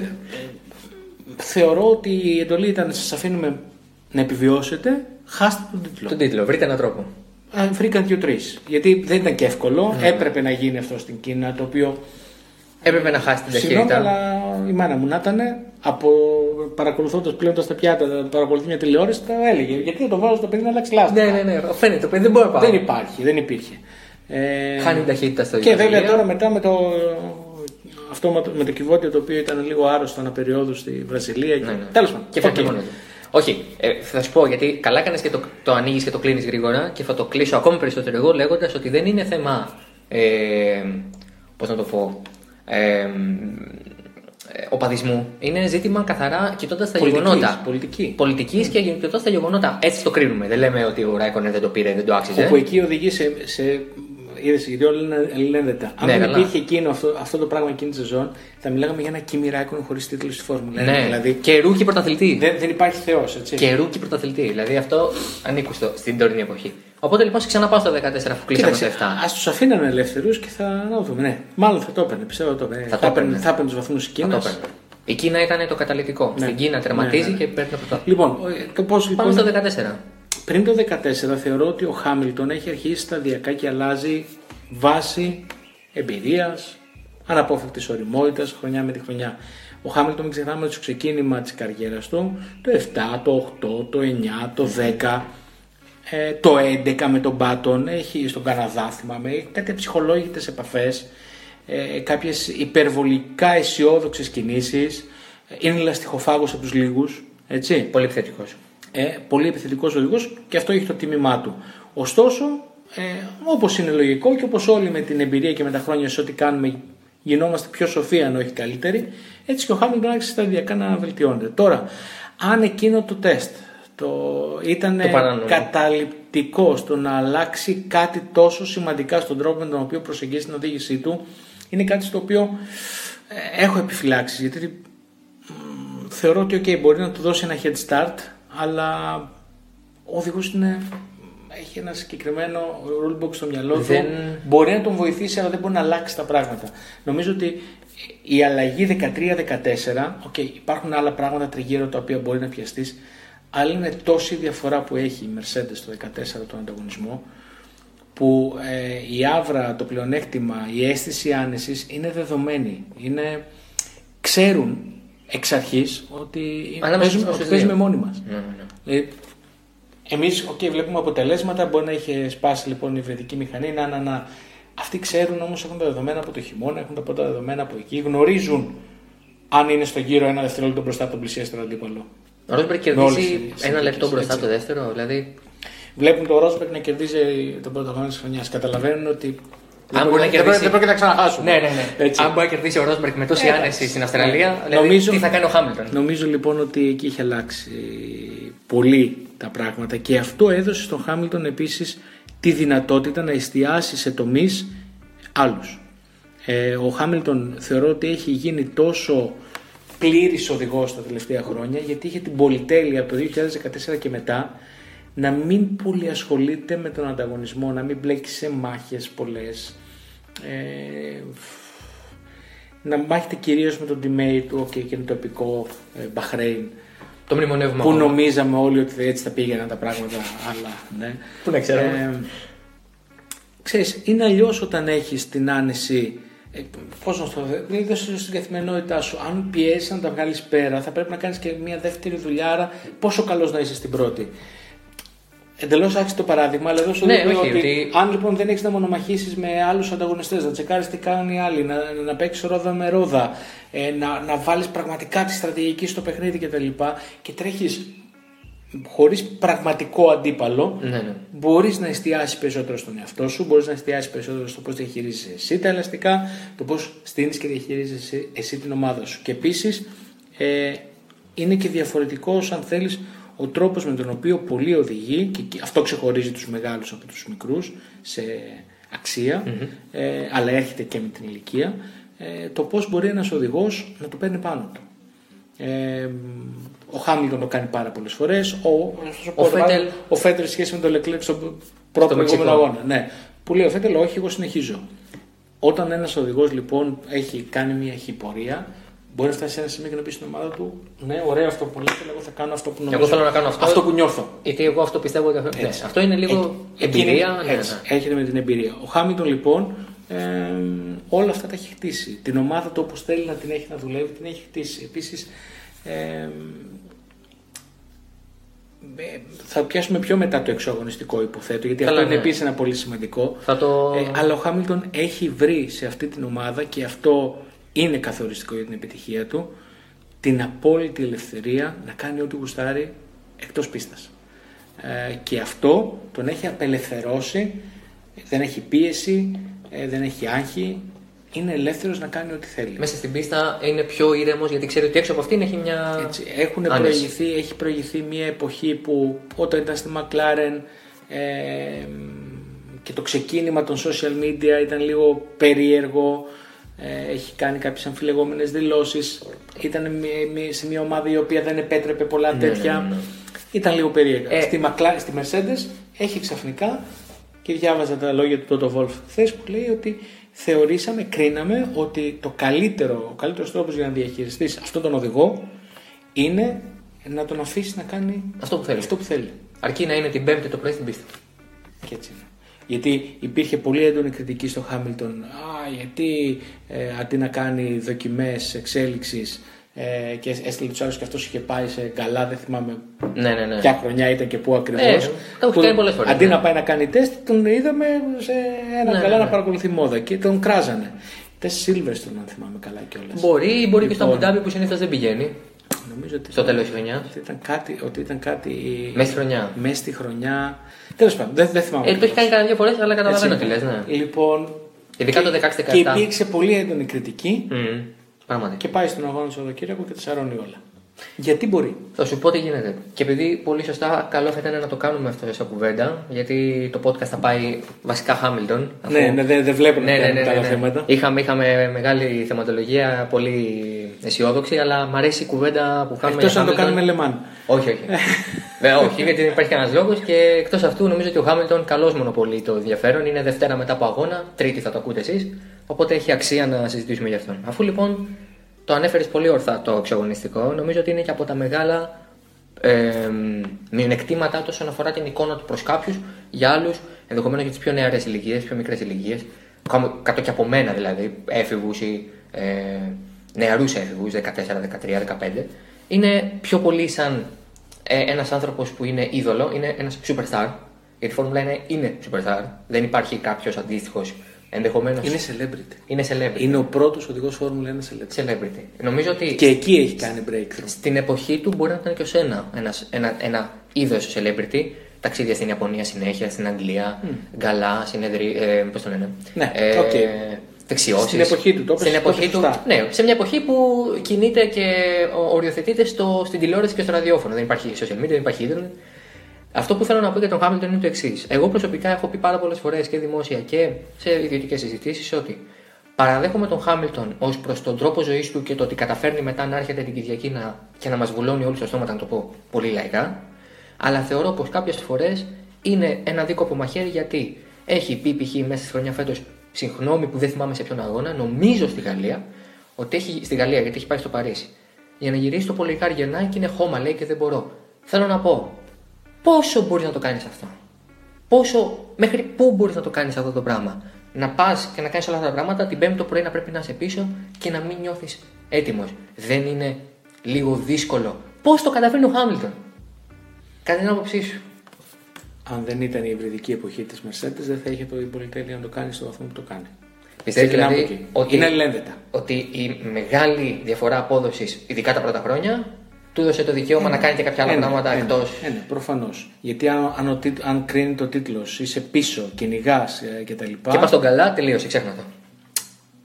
θεωρώ ότι η εντολή ήταν να σας αφήνουμε να επιβιώσετε, χάστε τον τίτλο. Τον τίτλο, βρείτε έναν τρόπο. Α, Βρήκαν δύο-τρεις. Γιατί δεν ήταν και εύκολο. Ναι. Έπρεπε να γίνει αυτό στην Κίνα. Το οποίο. Έπρεπε να χάσει την Συγγνώμη, ταχύτητα. αλλά η μάνα μου να ήταν από παρακολουθώντας πλέον τα πιάτα, παρακολουθεί μια τηλεόραση, το έλεγε. Γιατί να το βάλω στο παιδί να αλλάξει λάσπη. Ναι, ναι, ναι. Φαίνεται το παιδί δεν μπορεί να πάει. Δεν υπάρχει, δεν υπήρχε. Ε, Χάνει την ταχύτητα στο Και βέβαια Ιταλία. τώρα μετά με το, αυτό με το, με το κυβότιο το οποίο ήταν λίγο άρρωστο αναπεριόδου στη Βραζιλία. Ναι, ναι. Τέλος πάντων. Και Οκ. Φεύγει μόνο του. Όχι, ε, θα σου πω γιατί καλά έκανες και το, το ανοίγεις και το κλείνεις γρήγορα και θα το κλείσω ακόμη περισσότερο εγώ λέγοντας ότι δεν είναι θέμα. Ε, Πώς να το πω. Ε, ε, οπαδισμού. Είναι ζήτημα καθαρά κοιτώντας τα Πολιτικής, γεγονότα. πολιτική. Πολιτικής και κοιτώντα τα γεγονότα. Έτσι το κρίνουμε. Δεν λέμε ότι ο Ράικονεν δεν το πήρε, δεν το άξιζε. Όπου εκεί οδηγεί σε, σε είδες, γιατί όλα είναι αλληλένδετα. Αν Ναι, δεν καλά. υπήρχε εκείνο, αυτό, αυτό το πράγμα εκείνη τη σεζόν, θα μιλάγαμε για ένα Kimi Räikkönen χωρίς τίτλο στη Φόρμουλας. Ναι, Δηλαδή, και rookie πρωταθλητή. δεν, δεν υπάρχει Θεός, έτσι. Και rookie πρωταθλητή. Δηλαδή αυτό ανήκει στο, στην τωρινή εποχή. Οπότε λοιπόν σε ξαναπάω στο 14 αφού κλείσαμε το 7. ας τους αφήνανε ελεύθερους και θα να το δούμε. Ναι, μάλλον θα το έπαιρνε. Πιστεύω θα το έπαιρνε. Θα το έπαιρνε. θα έπαιρνε τους βαθμούς τη Θα Κίνας. το έπαιρνε. Η Κίνα ήταν το καταλυτικό. Ναι. Στην Κίνα τερματίζει Ναι, ναι. και παίρνει το πρωτάθλημα. Λοιπόν, ε, το πώς, Πάμε λοιπόν στο 14. Πριν το 2014 θεωρώ ότι ο Χάμιλτον έχει αρχίσει σταδιακά και αλλάζει βάση εμπειρίας, αναπόφευκτης οριμότητας χρονιά με τη χρονιά. Ο Χάμιλτον, μην ξεχνάμε ότι στο ξεκίνημα της καριέρας του, το 7, το 8, το 9, το 10, ε, το 11 με τον Μπάτον, έχει στον Καναδά, θυμάμαι, έχει κάτι αψυχολόγητες επαφές, ε, κάποιες υπερβολικά αισιόδοξες κινήσεις, ε, είναι λαστιχοφάγος από τους λίγους, έτσι. Πολύ επιθετικός. Ε, πολύ επιθετικός οδηγός και αυτό έχει το τίμημά του. Ωστόσο, ε, όπως είναι λογικό και όπως όλοι με την εμπειρία και με τα χρόνια σε ό,τι κάνουμε γινόμαστε πιο σοφοί, αν όχι καλύτεροι, έτσι και ο Χάμιλτον άρχισε σταδιακά να βελτιώνεται. Τώρα, αν εκείνο το τεστ το ήταν Το παράνομο. καταληπτικό στο να αλλάξει κάτι τόσο σημαντικά στον τρόπο με τον οποίο προσεγγίζει την οδήγησή του, είναι κάτι στο οποίο ε, έχω επιφυλάξεις. Γιατί μ, θεωρώ ότι okay, μπορεί να του δώσει ένα head start, αλλά ο οδηγός έχει ένα συγκεκριμένο rulebook στο μυαλό του. Δεν- Μπορεί να τον βοηθήσει, αλλά δεν μπορεί να αλλάξει τα πράγματα. Νομίζω ότι η αλλαγή 13-14, οκ, υπάρχουν άλλα πράγματα τριγύρω τα οποία μπορεί να πιαστείς, αλλά είναι τόση διαφορά που έχει η Mercedes το 14 τον ανταγωνισμό, που ε, η αύρα, το πλεονέκτημα, η αίσθηση άνεσης είναι δεδομένη. Είναι, ξέρουν εξ αρχής ότι Ανάμεσα παίζουμε, στους ότι δύο. παίζουμε μόνοι μας. Ναι, ναι, ναι. Δηλαδή, εμείς okay, βλέπουμε αποτελέσματα, μπορεί να είχε σπάσει λοιπόν η βρετική μηχανή, να, να, να. Αυτοί ξέρουν όμως, έχουν τα δεδομένα από το χειμώνα, έχουν τα πρώτα δεδομένα από εκεί, γνωρίζουν αν είναι στο γύρο ένα δευτερόλεπτο μπροστά από τον πλησιέστερο αντίπαλο. Ο Ρόσμπεργκ Με όλες κερδίζει τις ένα συνθήκες, λεπτό μπροστά έτσι. το δεύτερο. Δηλαδή, Βλέπουν τον Ρόσμπεργκ να κερδίζει τον πρώτο χρόνο της χρονιάς. Καταλαβαίνουν ότι. Αν δεν μπορεί να δεν κερδίσει- Δεν πρόκειται να ξαναχάσουν. ναι, ναι, ναι. Έτσι. Αν μπορεί να κερδίσει ο Ρόσμπεργκ με τόση Ε, άνεση εντάξει. στην Αυστραλία, Ναι. δηλαδή, Νομίζω- τι θα κάνει ο Χάμιλτον; Νομίζω λοιπόν ότι εκεί είχε αλλάξει πολύ τα πράγματα και αυτό έδωσε στον Χάμιλτον επίσης τη δυνατότητα να εστιάσει σε τομείς άλλους. Ε, ο Χάμιλτον θεωρώ ότι έχει γίνει τόσο πλήρης οδηγός τα τελευταία χρόνια γιατί είχε την πολυτέλεια από το 2014 και μετά να μην πολύ ασχολείται με τον ανταγωνισμό, να μην μπλέκει σε μάχες πολλές. Ε, να μάχεται κυρίως με τον teammate του okay, και είναι το επικό ε, Bahrain Το μνημονεύουμε που ακόμα. νομίζαμε όλοι ότι έτσι θα πήγαιναν τα πράγματα αλλά ναι. Πού να ξέραμε. Ε, ξέρεις, είναι αλλιώς όταν έχεις την άνεση ε, πώς να σου το πω, δηλαδή δώσε στην καθημερινότητά σου. Αν πιέσεις να τα βγάλεις πέρα, θα πρέπει να κάνεις και μια δεύτερη δουλειά. Άρα, πόσο καλός να είσαι στην πρώτη. Εντελώς άξιο το παράδειγμα, αλλά εδώ σου Ναι, δείχνω όχι, ότι, ότι- αν λοιπόν δεν έχεις να μονομαχήσεις με άλλους ανταγωνιστές, να τσεκάρεις τι κάνουν οι άλλοι, να, να παίξεις ρόδα με ρόδα, ε, να, να βάλεις πραγματικά τη στρατηγική στο παιχνίδι κτλ. Και, και τρέχεις χωρίς πραγματικό αντίπαλο, Ναι, ναι. μπορείς να εστιάσεις περισσότερο στον εαυτό σου, μπορείς να εστιάσεις περισσότερο στο πώς διαχειρίζεσαι εσύ τα ελαστικά, το πώς στείνεις και διαχειρίζεσαι εσύ, εσύ την ομάδα σου. Και επίσης ε, είναι και διαφορετικός, αν θέλεις, ο τρόπος με τον οποίο πολλοί οδηγοί, και και αυτό ξεχωρίζει τους μεγάλους από τους μικρούς σε αξια ε, αλλά έρχεται και με την ηλικία, ε, το πώς μπορεί ένας οδηγός να το παίρνει πάνω του. Ε, ο Χάμιλτον το κάνει πάρα πολλές φορές. Ο, Ο Φέτελ- ο Φέτελ σε σχέση με τον Λεκλέκ στο πρώτο Στο προηγούμενο Μεξικό. αγώνα. Ναι. Που λέει ο Φέτελ, όχι, εγώ συνεχίζω. Όταν ένας οδηγός λοιπόν έχει κάνει μια χυπορία, μπορεί να φτάσει σε ένα σημείο και να πεις στην ομάδα του: Ναι, ωραίο αυτό που λέτε, αλλά εγώ θα κάνω αυτό που νομίζω. θέλω να κάνω αυτό. Αυτό που νιώθω. Γιατί εγώ αυτό πιστεύω. ότι αυτό- Ναι, Έτσι. αυτό είναι λίγο Ε, εκείνη- εμπειρία. ναι, έτσι, ναι. Έρχεται με την εμπειρία. Ο Χάμιλτον λοιπόν ε, όλα αυτά τα έχει χτίσει. Την ομάδα του όπως θέλει να την έχει να δουλεύει, την έχει χτίσει. Επίσης. Ε, ε, θα πιάσουμε πιο μετά το εξωαγωνιστικό υποθέτω, γιατί Καλά, αυτό είναι ναι. επίσης ένα πολύ σημαντικό. Θα το... Ε, αλλά ο Χάμιλτον έχει βρει σε αυτή την ομάδα και αυτό είναι καθοριστικό για την επιτυχία του την απόλυτη ελευθερία να κάνει ό,τι γουστάρει εκτός πίστας. Ε, και αυτό τον έχει απελευθερώσει, δεν έχει πίεση, ε, δεν έχει άγχη, είναι ελεύθερος να κάνει ό,τι θέλει. Μέσα στην πίστα είναι πιο ήρεμος γιατί ξέρει ότι έξω από αυτήν έχει μια. Έτσι, έχουν άνεση. προηγηθεί, έχει προηγηθεί μια εποχή που όταν ήταν στη McLaren ε, και το ξεκίνημα των social media ήταν λίγο περίεργο. Ε, έχει κάνει κάποιες αμφιλεγόμενες δηλώσεις. Ήταν σε μια ομάδα η οποία δεν επέτρεπε πολλά Ναι, τέτοια. ναι, ναι, ναι. Ήταν λίγο περίεργα. Ε, στη, Μακλά, στη Mercedes έχει ξαφνικά και διάβαζα τα λόγια του Toto Wolff χθες που λέει ότι θεωρήσαμε, κρίναμε ότι το καλύτερο, ο καλύτερος τρόπος για να διαχειριστείς αυτόν τον οδηγό είναι να τον αφήσεις να κάνει Αυτό που θέλει. αυτό που θέλει. Αρκεί να είναι την Πέμπτη το πρωί στην πίστα. Και έτσι είναι. Γιατί υπήρχε πολύ έντονη κριτική στο Χάμιλτον. Α, γιατί ε, αντί να κάνει δοκιμές εξέλιξης ε, και έστειλε τους άλλους και αυτός είχε πάει σε καλά, δεν θυμάμαι Ναι, ναι, ναι. ποια χρονιά ήταν και πού ακριβώς. Ε, το έχει κάνει πολλές φορές, Αντί ναι. να πάει να κάνει τεστ, τον είδαμε σε ένα Ναι, καλά ναι. να παρακολουθεί μόδα και τον κράζανε. Τεστ Silverstone, αν θυμάμαι καλά κιόλας. Μπορεί, μπορεί και στο Λοιπόν. Αμπουντάμπι που συνήθως δεν πηγαίνει. Νομίζω ότι Στο τέλος της χρονιάς. ότι ήταν κάτι. Ότι ήταν κάτι Μέσα στη χρονιά. Μέσα στη χρονιά. Τέλος πάντων, δεν, δεν θυμάμαι. Ε, το έχει ακριβώς. κάνει κανένα δύο φορέ, αλλά καταλαβαίνω τι Έτσι. λες, ναι. Λοιπόν. Ειδικά και- το 16-17. Και υπήρξε πολύ έντονη κριτική Μμμ, Πράγματι. και πάει στον αγώνα του Σαββατοκύριακου και τα σαρώνει όλα. Γιατί μπορεί; Θα σου πω τι γίνεται. Και επειδή πολύ σωστά καλό θα ήταν να το κάνουμε αυτό σαν κουβέντα, γιατί το podcast θα πάει βασικά Hamilton. αφού- Ναι, ναι, δεν δεν βλέπω να ναι, ναι, κάνουμε ναι, ναι, άλλα ναι. θέματα. Είχαμε, είχαμε μεγάλη θεματολογία, πολύ αισιόδοξη, αλλά μου αρέσει η κουβέντα που κάνουμε. Εκτός για αν το Hamilton. κάνουμε λεμάν. Όχι, όχι. Βέβαια, όχι, γιατί δεν υπάρχει κανένας λόγος και εκτός αυτού νομίζω ότι ο Χάμιλτον καλώ μονοπολεί το ενδιαφέρον. Είναι Δευτέρα μετά από αγώνα, Τρίτη θα το ακούτε εσείς. Οπότε έχει αξία να συζητήσουμε γι' αυτόν. Αφού λοιπόν το ανέφερες πολύ ορθά το εξαγωνιστικό, νομίζω ότι είναι και από τα μεγάλα ε, μειονεκτήματα τους όσον αφορά την εικόνα του προς κάποιους, για άλλους ενδεχομένως για τις πιο νεαρές ηλικίες, πιο μικρές ηλικίες, κάτω και από μένα δηλαδή, έφηβους ή ε, νεαρούς έφηβους, 14, 13, 15, είναι πιο πολύ σαν ε, ένας άνθρωπος που είναι είδωλο, είναι ένας superstar. Γιατί η Φόρμουλα 1 είναι superstar. Δεν υπάρχει κάποιος αντίστοιχος ενδεχομένως. Είναι celebrity. είναι celebrity. Είναι ο πρώτος οδηγός Φόρμουλα 1 celebrity. celebrity. Νομίζω ότι Και εκεί έχει κάνει breakthrough. στην εποχή του μπορεί να ήταν και ω ένα, ένας, ένα, ένα είδος celebrity. Ταξίδια στην Ιαπωνία συνέχεια, στην Αγγλία, γκαλά, συνεδρί, ε, πώς το λένε, Ναι, ε, οκ. Δεξιώσεις. Στην εποχή του, το Στην έπαιζε- το εποχή έπαιζε του, σωστά. ναι, σε μια εποχή που κινείται και ο- οριοθετείται στο, στην τηλεόραση και στο ραδιόφωνο. Δεν υπάρχει social media, δεν υπάρχει ίντερνετ. Αυτό που θέλω να πω για τον Χάμιλτον είναι το εξής. Εγώ προσωπικά έχω πει πάρα πολλές φορές και δημόσια και σε ιδιωτικές συζητήσεις ότι παραδέχομαι τον Χάμιλτον ως προς τον τρόπο ζωής του και το ότι καταφέρνει μετά να έρχεται την Κυριακή να, και να μας βουλώνει όλους τα στόματα, να το πω πολύ λαϊκά. Αλλά θεωρώ πως κάποιες φορές είναι ένα δίκοπο μαχαίρι γιατί έχει πει π.χ. μέσα στη χρονιά φέτος συγγνώμη που δεν θυμάμαι σε ποιον αγώνα, νομίζω στη Γαλλία, ότι έχει, στη Γαλλία γιατί έχει πάει στο Παρίσι. Για να γυρίσει το πολυκάρι γυρνάει και είναι χώμα, λέει και δεν μπορώ. Θέλω να πω, πόσο μπορείς να το κάνεις αυτό; Πόσο, μέχρι πού μπορείς να το κάνεις αυτό το πράγμα; Να πας και να κάνεις όλα αυτά τα πράγματα, την Πέμπτη το πρωί να πρέπει να είσαι πίσω και να μην νιώθεις έτοιμος. Δεν είναι λίγο δύσκολο. Πώς το καταφέρνει ο Χάμιλτον; Κατά την άποψή σου. Αν δεν ήταν η υβριδική εποχή της Mercedes, δεν θα είχε το η πολυτέλεια να το κάνει στο βαθμό που το κάνει. Πιστεύει Ξεκινάμε δηλαδή εκεί. ότι, Είναι αλληλένδετα. ότι η μεγάλη διαφορά απόδοσης, ειδικά τα πρώτα χρόνια, του έδωσε το δικαίωμα να κάνει και κάποια άλλα Ένα, πράγματα ένα, εκτός; Ένα, προφανώς. Γιατί αν, αν, ο τίτ- αν κρίνει το τίτλο, είσαι πίσω, κυνηγάς ε, κτλ. Και πας στον καλά, τελείωσε, ξέχνα το.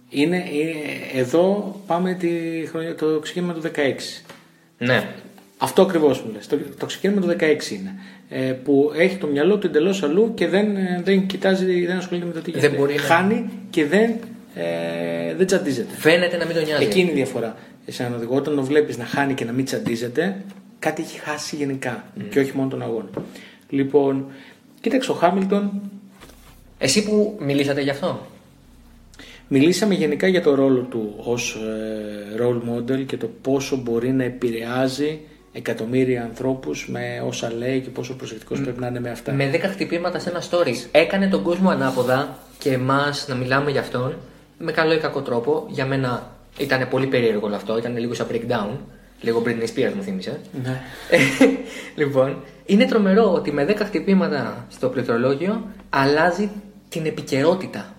Είναι, ε, εδώ πάμε τη χρονιά, το ξεκίνημα του 16. Ναι. Αυτό ακριβώς μου λες. Το, το ξεκίνημα του 16 είναι. Ε, που έχει το μυαλό του εντελώς αλλού και δεν, ε, δεν κοιτάζει, δεν ασχολείται με το τι Δεν γίνεται. μπορεί να- Χάνει και δεν, ε, δεν τσαντίζεται. Φαίνεται να μην τον νοιάζει. Εκείνη είναι η διαφορά. Σε έναν οδηγό, όταν το βλέπεις να χάνει και να μην τσαντίζεται, κάτι έχει χάσει γενικά. Και όχι μόνο τον αγώνα. Λοιπόν, κοίταξε ο Χάμιλτον. Εσύ που μιλήσατε γι' αυτό. Μιλήσαμε γενικά για το ρόλο του ως ε, role model και το πόσο μπορεί να επηρεάζει εκατομμύρια ανθρώπους με όσα λέει και πόσο προσεκτικός πρέπει να είναι με αυτά. Με 10 χτυπήματα σε ένα story. Έκανε τον κόσμο ανάποδα και εμάς να μιλάμε γι' αυτόν με καλό ή κακό τρόπο. Για μένα ήταν πολύ περίεργο όλο αυτό. Ήταν λίγο σαν breakdown. Λίγο Britney Spears μου θύμισε. Ναι. λοιπόν, είναι τρομερό ότι με 10 χτυπήματα στο πληκτρολόγιο αλλάζει την επικαιρότητα.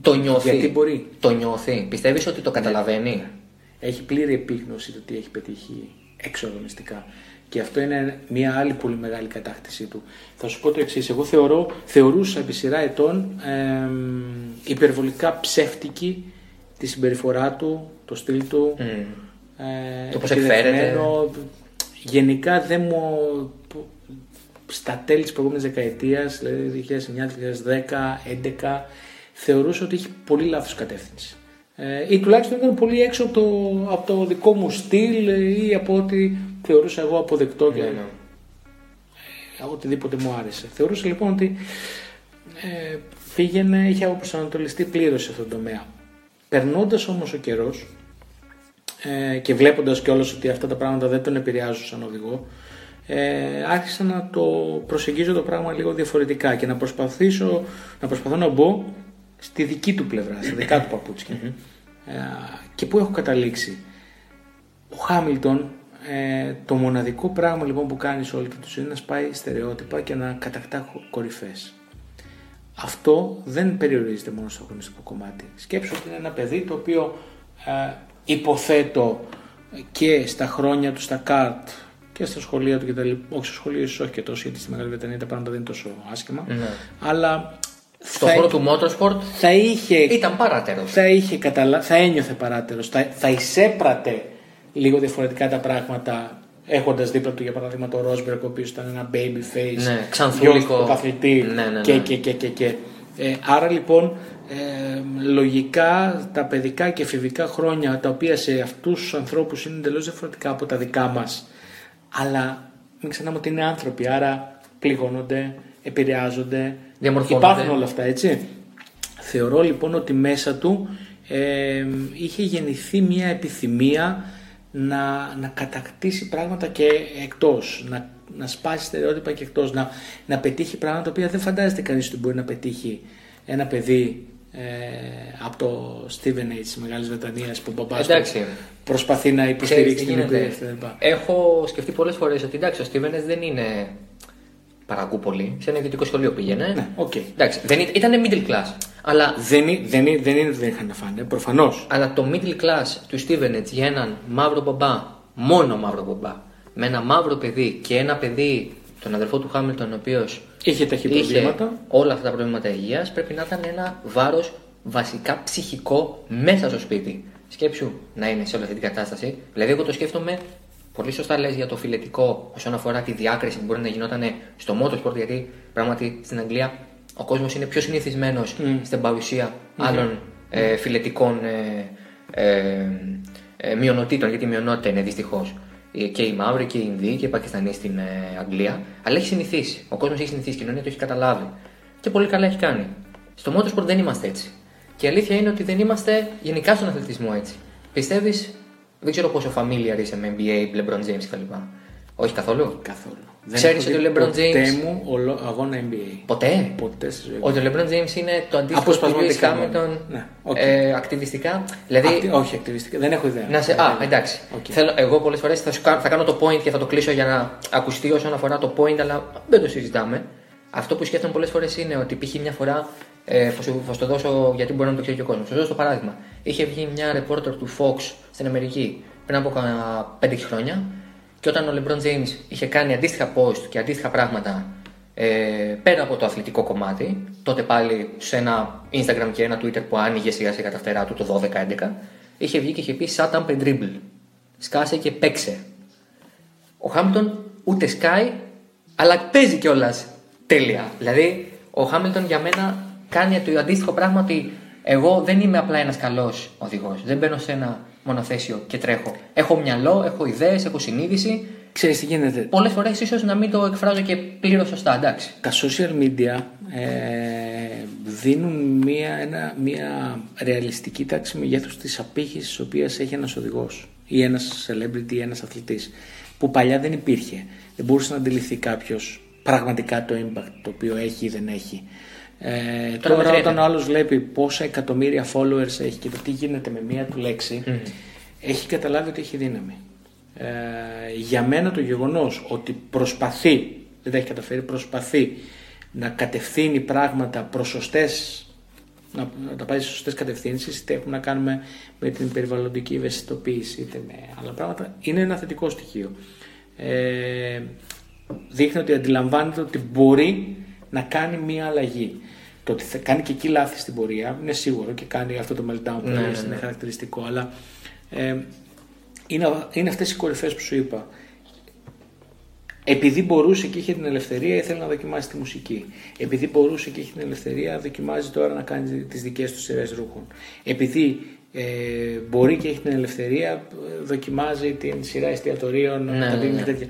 Το νιώθει. Γιατί μπορεί. Το νιώθει. Πιστεύεις ότι το καταλαβαίνει; Έχει πλήρη επίγνωση του τι έχει πετύχει έξω αγωνιστικά. Και αυτό είναι μια άλλη πολύ μεγάλη κατάκτησή του. Θα σου πω το εξής. Εγώ θεωρώ, θεωρούσα επί σειρά ετών εμ, υπερβολικά ψεύτικη τη συμπεριφορά του, το στυλ του. Μμ. Ε, Το πώς επιδεχμένο. εκφέρεται. Γενικά δεν μου, στα τέλη της προηγούμενης δεκαετίας, δηλαδή 2009, 2010, 2011, θεωρούσα ότι έχει πολύ λάθος κατεύθυνση. Ε, ή τουλάχιστον ήταν πολύ έξω από το, από το δικό μου στυλ ή από ό,τι θεωρούσα εγώ αποδεκτό και Ναι, ναι. ε, οτιδήποτε μου άρεσε. Θεωρούσα λοιπόν ότι ε, πήγαινε, είχε αποπροσανατολιστεί πλήρως σε αυτόν τον τομέα. Περνώντας όμως ο καιρός ε, και βλέποντας κιόλας ότι αυτά τα πράγματα δεν τον επηρεάζουν σαν οδηγό, ε, άρχισα να το προσεγγίζω το πράγμα λίγο διαφορετικά και να προσπαθήσω να προσπαθώ να μπω στη δική του πλευρά, στα δικά του παπούτσια. Ε, και πού έχω καταλήξει. Ο Χάμιλτον, ε, το μοναδικό πράγμα λοιπόν που κάνει σε όλη τους ζωή είναι να σπάει στερεότυπα και να κατακτά κορυφές. Αυτό δεν περιορίζεται μόνο στο αγωνιστικό κομμάτι. Σκέψου ότι είναι ένα παιδί το οποίο ε, υποθέτω και στα χρόνια του στα καρτ και στα σχολεία του και τα λοιπά. Όχι στα σχολεία, ίσως όχι και τόσο, γιατί στη Μεγάλη Βρετανία τα πράγματα δεν είναι τόσο άσχημα. Ναι. Αλλά Στον θα, χώρο του motorsport θα είχε, ήταν παράτερος. θα, είχε καταλα... θα ένιωθε παράτερος. Θα, θα εισέπρατε λίγο διαφορετικά τα πράγματα έχοντας δίπλα του για παράδειγμα το Ρόσμπερκ, ο οποίος ήταν ένα baby face, Ναι, ξανθούλικο. γιος του πρωταθλητή Ναι, ναι, ναι. και, και, και, και, και. Ε, άρα λοιπόν ε, λογικά τα παιδικά και εφηβικά χρόνια τα οποία σε αυτούς τους ανθρώπους είναι εντελώς διαφορετικά από τα δικά μας αλλά μην ξεχνάμε ότι είναι άνθρωποι άρα πληγώνονται, επηρεάζονται Διαμορφώνονται. υπάρχουν όλα αυτά έτσι θεωρώ λοιπόν ότι μέσα του ε, είχε γεννηθεί μια επιθυμία να, να κατακτήσει πράγματα και εκτός, να, να σπάσει στερεότυπα και εκτός, να, να πετύχει πράγματα τα οποία δεν φαντάζεται κανείς ότι μπορεί να πετύχει ένα παιδί ε, από το Stevenage της Μεγάλης Βρετανίας που ο μπαμπάς του Εντάξει. προσπαθεί να Ξέρεις υποστηρίξει τι την γίνεται. εκπαίδευση κτλ. Έχω σκεφτεί πολλές φορές ότι εντάξει, το Stevenage δεν είναι παραγκούπολη. Σε ένα ιδιωτικό σχολείο πήγαινε. Ναι, οκ. Εντάξει, δεν ήταν, ήταν middle class. Αλλά, Δεν, είναι- δεν, είναι- δεν είναι ότι δεν είχαν να φάνε, προφανώς. αλλά το middle class του Stevenage για έναν μαύρο μπαμπά, μόνο μαύρο μπαμπά, με ένα μαύρο παιδί και ένα παιδί, τον αδερφό του Χάμιλτον, ο οποίος Είχε ταχύ είχε προβλήματα. όλα αυτά τα προβλήματα υγείας, πρέπει να ήταν ένα βάρος βασικά ψυχικό μέσα στο σπίτι. Σκέψου να είναι σε όλη αυτή την κατάσταση. Δηλαδή, εγώ το σκέφτομαι πολύ σωστά λες για το φιλετικό όσον αφορά τη διάκριση που μπορεί να γινόταν στο motorsport, γιατί πράγματι στην Αγγλία ο κόσμος είναι πιο συνηθισμένος στην παρουσία άλλων ε, φιλετικών ε, ε, ε, μειονοτήτων, γιατί η μειονότητα είναι δυστυχώς και οι Μαύροι και οι Ινδοί και οι Πακιστανοί στην ε, Αγγλία. Αλλά έχει συνηθίσει. Ο κόσμος έχει συνηθίσει, η κοινωνία το έχει καταλάβει. Και πολύ καλά έχει κάνει. Στο motorsport δεν είμαστε έτσι. Και η αλήθεια είναι ότι δεν είμαστε γενικά στον αθλητισμό έτσι. Πιστεύεις, δεν ξέρω πόσο familiar είσαι με NBA, LeBron James κτλ. Όχι καθόλου; Καθόλου. Ξέρεις έχω ότι ο δει LeBron ποτέ James- μου ολο- αγώνα NBA. Ποτέ; Ποτέ στη ζωή μου. Ότι ο LeBron James είναι το αντίστοιχο του Αποσπασματικά Lewis μόνο. Hamilton Ναι, οκ. ε, ακτιβιστικά. Δηλαδή, Ακτι- όχι, ακτιβιστικά. Δεν έχω ιδέα. να σε, α, εντάξει. Οκ. Θέλω, εγώ πολλές φορές θα, σου κα- θα κάνω το point και θα το κλείσω για να ακουστεί όσον αφορά το point, αλλά δεν το συζητάμε. Αυτό που σκέφτομαι πολλές φορές είναι ότι π.χ. μια φορά. Ε, θα, σου, θα σου το δώσω γιατί μπορεί να το ξέρει και ο κόσμος. Θα σου δώσω το παράδειγμα. Είχε βγει μια reporter του Fox στην Αμερική πριν από κανένα 5 χρόνια και όταν ο LeBron James είχε κάνει αντίστοιχα post και αντίστοιχα πράγματα ε, πέρα από το αθλητικό κομμάτι, τότε πάλι σε ένα Instagram και ένα Twitter που άνοιγε σιγά σιγά τα φτερά του το 12-11, είχε βγει και είχε πει Shut up and dribble. Σκάσε και παίξε. Ο Χάμιλτον ούτε σκάει, αλλά παίζει κιόλας τέλεια. Δηλαδή, ο Χάμιλτον για μένα κάνει το αντίστοιχο πράγμα ότι εγώ δεν είμαι απλά ένας καλός οδηγός. Δεν μπαίνω σε ένα μονοθέσιο και τρέχω. Έχω μυαλό, έχω ιδέες, έχω συνείδηση. Ξέρεις τι γίνεται. Πολλές φορές ίσως να μην το εκφράζω και πλήρως σωστά, εντάξει. Τα social media ε, δίνουν μια, ένα, μια ρεαλιστική τάξη μεγέθους της απήχησης της οποίας έχει ένας οδηγός ή ένας celebrity ή ένας αθλητής που παλιά δεν υπήρχε. Δεν μπορούσε να αντιληφθεί κάποιος πραγματικά το impact το οποίο έχει ή δεν έχει. Ε, Τώρα τώρα μετριέται. όταν ο άλλος βλέπει πόσα εκατομμύρια followers έχει και το τι γίνεται με μία του λέξη έχει καταλάβει ότι έχει δύναμη. Ε, για μένα το γεγονός ότι προσπαθεί, δεν τα έχει καταφέρει, προσπαθεί να κατευθύνει πράγματα προς σωστές, να, να τα πάει σε σωστές κατευθύνσεις, είτε έχουμε να κάνουμε με την περιβαλλοντική ευαισθητοποίηση, είτε με άλλα πράγματα, είναι ένα θετικό στοιχείο. Ε, δείχνει ότι αντιλαμβάνεται ότι μπορεί να κάνει μία αλλαγή. Το ότι θα κάνει και εκεί λάθη στην πορεία είναι σίγουρο και κάνει αυτό το meltdown που Ναι, λες, ναι, είναι ναι. χαρακτηριστικό, αλλά ε, είναι, είναι αυτές οι κορυφές που σου είπα. Επειδή μπορούσε και είχε την ελευθερία, ήθελε να δοκιμάσει τη μουσική. Επειδή μπορούσε και είχε την ελευθερία, δοκιμάζει τώρα να κάνει τις δικές του σειρές ρούχων. Επειδή ε, μπορεί και έχει την ελευθερία, δοκιμάζει την σειρά εστιατορίων, Ναι, τα ναι, δίνει ναι. τέτοια.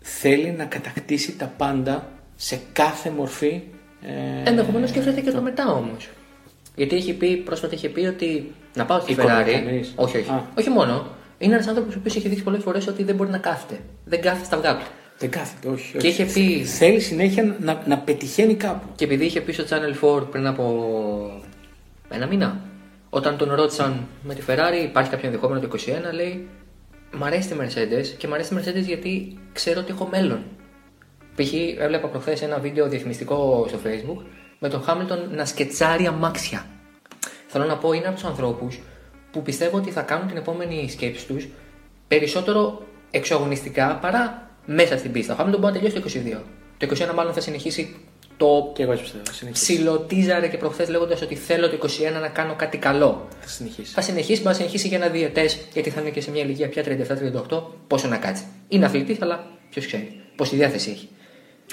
Θέλει να κατακτήσει τα πάντα σε κάθε μορφή. Ε, Ενδεχομένως σκέφτεται και το μετά όμως. Γιατί έχει πει, πρόσφατα είχε πει ότι να πάω στη Οικονομικά Ferrari. εννοείς; Όχι, όχι. Α. Όχι μόνο. Είναι ένας άνθρωπος ο οποίος έχει δείξει πολλές φορές ότι δεν μπορεί να κάθεται. Δεν κάθεται στα αυγά του. δεν κάθεται, όχι. Και όχι. είχε πει- Θέλει συνέχεια να, να πετυχαίνει κάπου. Και επειδή είχε πει στο Channel 4 πριν από ένα μήνα, όταν τον ρώτησαν με τη Ferrari, υπάρχει κάποιο ενδεχόμενο το 21, λέει Μ' αρέσει τη Mercedes και μ' αρέσει τη Mercedes γιατί ξέρω ότι έχω μέλλον. Π.χ. έβλεπα προχθές ένα βίντεο διαφημιστικό στο Facebook με τον Χάμιλτον να σκετσάρει αμάξια. Θέλω να πω, είναι από τους ανθρώπους που πιστεύω ότι θα κάνουν την επόμενη σκέψη τους περισσότερο εξωαγωνιστικά παρά μέσα στην πίστα. Ο Χάμιλτον μπορεί να τελειώσει το 22. Το 21 μάλλον θα συνεχίσει το Και εγώ έτσι πιστεύω. Θα συνεχίσει. ψιλοτίζαρε και προχθές λέγοντας ότι θέλω το 21 να κάνω κάτι καλό. Θα συνεχίσει. Θα συνεχίσει, μπορεί να συνεχίσει για ένα διαιτέ, γιατί θα είναι και σε μια ηλικία πια 37-38, πόσο να κάτσει. Είναι αθλητής, αλλά ποιος ξέρει. Πόση διάθεση έχει.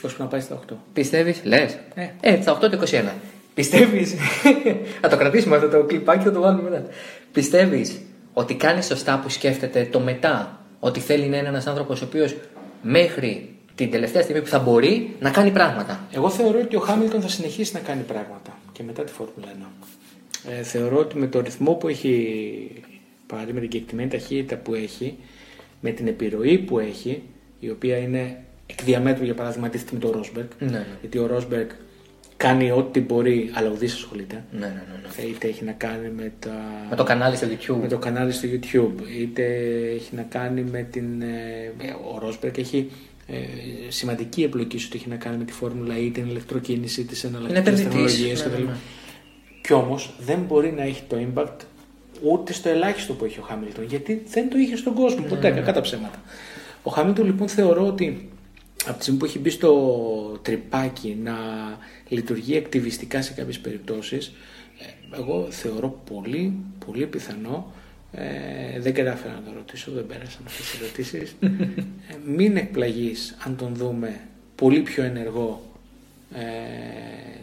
Ώσπου να πάει στα 8. Πιστεύεις, λες; Ε. Ε, στα 8 το 21. Πιστεύεις; θα το κρατήσουμε αυτό το κλιπάκι, θα το βάλουμε μετά. Πιστεύεις ότι κάνει σωστά που σκέφτεται το μετά, ότι θέλει να είναι ένας άνθρωπος ο οποίος μέχρι την τελευταία στιγμή που θα μπορεί να κάνει πράγματα; Εγώ θεωρώ ότι ο Χάμιλτον θα συνεχίσει να κάνει πράγματα και μετά τη Φόρμουλα 1. Ε, θεωρώ ότι με το ρυθμό που έχει πάρει, με την κεκτημένη ταχύτητα που έχει, με την επιρροή που έχει, η οποία είναι εκ διαμέτρου για παράδειγμα αντίθετη με τον Ρόσμπεργκ. Ναι, ναι. Γιατί ο Ρόσμπεργκ κάνει ό,τι μπορεί, αλλά ουδή ασχολείται. Ναι, ναι, ναι. ναι. Ε, Είτε έχει να κάνει με, τα... Με το κανάλι στο YouTube. με το κανάλι στο YouTube, είτε έχει να κάνει με την. ε, ο Ρόσμπεργκ έχει ε, σημαντική εμπλοκή σου ότι έχει να κάνει με τη Φόρμουλα ή την ηλεκτροκίνηση, τις εναλλακτικές επενδυτής. τεχνολογίες Ναι, κτλ. ναι, ναι. Κι όμως δεν μπορεί να έχει το impact ούτε στο ελάχιστο που έχει ο Χάμιλτον, γιατί δεν το είχε στον κόσμο Ναι, ποτέ, κακά τα ψέματα. Ο Χάμιλτον λοιπόν θεωρώ ότι από τη στιγμή που έχει μπει στο τρυπάκι να λειτουργεί ακτιβιστικά σε κάποιες περιπτώσεις, ε, εγώ θεωρώ πολύ, πολύ πιθανό ε, δεν κατάφερα να το ρωτήσω, δεν πέρασαν αυτές τις ερωτήσεις. ε, μην εκπλαγείς αν τον δούμε πολύ πιο ενεργό ε,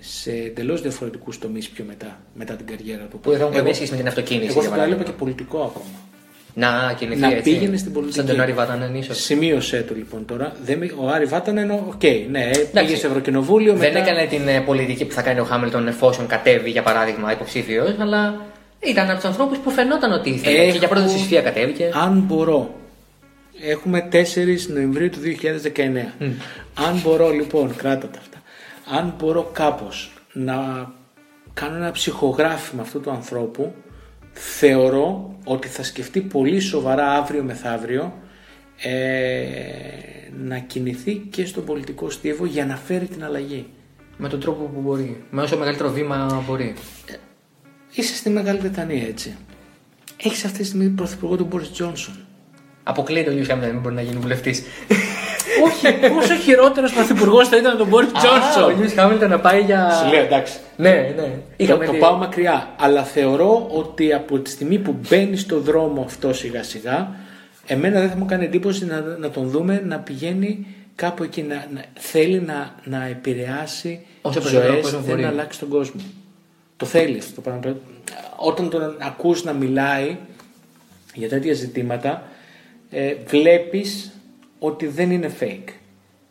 σε εντελώς διαφορετικούς τομείς πιο μετά, μετά την καριέρα του. Που δεν θα έχουν Εγώ- καμία σχέση με την αυτοκίνηση. Εγώ για θα το έλεγα παράδειγμα. και πολιτικό ακόμα. Να κινηθεί Να έτσι. πήγαινε στην πολιτική. Σαν τον Άρη Βάτανεν, ίσως. Σημείωσέ το λοιπόν τώρα. Δεν, μη- ο Άρη Βάτανεν, οκ, ναι, πήγε σε Ευρωκοινοβούλιο. Δεν μετά... έκανε την ε, πολιτική που θα κάνει ο Χάμιλτον εφόσον κατέβει, για παράδειγμα, υποψήφιος, αλλά ήταν από τους ανθρώπους που φαινόταν ότι ήθελε. Έχω- Και για πρώτη συσφία κατέβηκε. Αν μπορώ. Έχουμε 4 Νοεμβρίου του 2019. Αν μπορώ λοιπόν, κράτα τα αυτά. Αν μπορώ κάπως να κάνω ένα ψυχογράφημα αυτού του ανθρώπου, θεωρώ ότι θα σκεφτεί πολύ σοβαρά αύριο μεθαύριο ε, να κινηθεί και στον πολιτικό στίβο για να φέρει την αλλαγή. Με τον τρόπο που μπορεί. Με όσο μεγαλύτερο βήμα μπορεί. Είσαι στη Μεγάλη Βρετανία έτσι. Έχεις αυτή τη στιγμή πρωθυπουργό τον Μπόρις Τζόνσον. Αποκλείεται ο Λιούι Χάμιλτον να μην μπορεί να γίνει βουλευτής. Όχι, πόσο χειρότερος πρωθυπουργός θα ήταν τον Μπόρις Ο Τζόνσον. Λιούις Χάμιλτον να πάει για. Σου λέω εντάξει. Ναι, ναι. Το, Είχαμε το δει- πάω μακριά. Αλλά θεωρώ ότι από τη στιγμή που μπαίνει στο δρόμο αυτό σιγά σιγά, εμένα δεν θα μου κάνει εντύπωση να, να τον δούμε να πηγαίνει κάπου εκεί, να, να- θέλει να, να επηρεάσει Όσο περισσότερο ζωές, κόσμο θέλει μπορεί. να αλλάξει τον κόσμο. Το θέλει αυτό το πράγμα. Όταν τον ακούς να μιλάει για τέτοια ζητήματα, ε, βλέπεις ότι δεν είναι fake.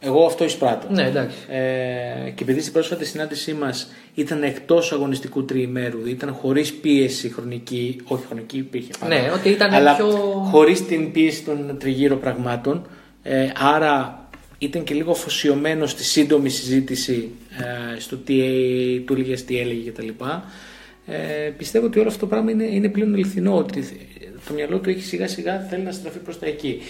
Εγώ αυτό εισπράττω. Ναι, εντάξει. Ε, και επειδή στην πρόσφατη συνάντησή μας ήταν εκτός αγωνιστικού τριημέρου, ήταν χωρίς πίεση χρονική, όχι χρονική υπήρχε πάντα, Ναι, ότι ήταν αλλά πιο- χωρίς την πίεση των τριγύρω πραγμάτων. Ε, άρα ήταν και λίγο αφοσιωμένο στη σύντομη συζήτηση ε, στο τι του έλεγες, τι έλεγε κτλ. Ε, πιστεύω ότι όλο αυτό το πράγμα είναι, είναι πλέον αληθινό, ότι το μυαλό του έχει σιγά σιγά θέλει να στραφεί προς τα εκεί.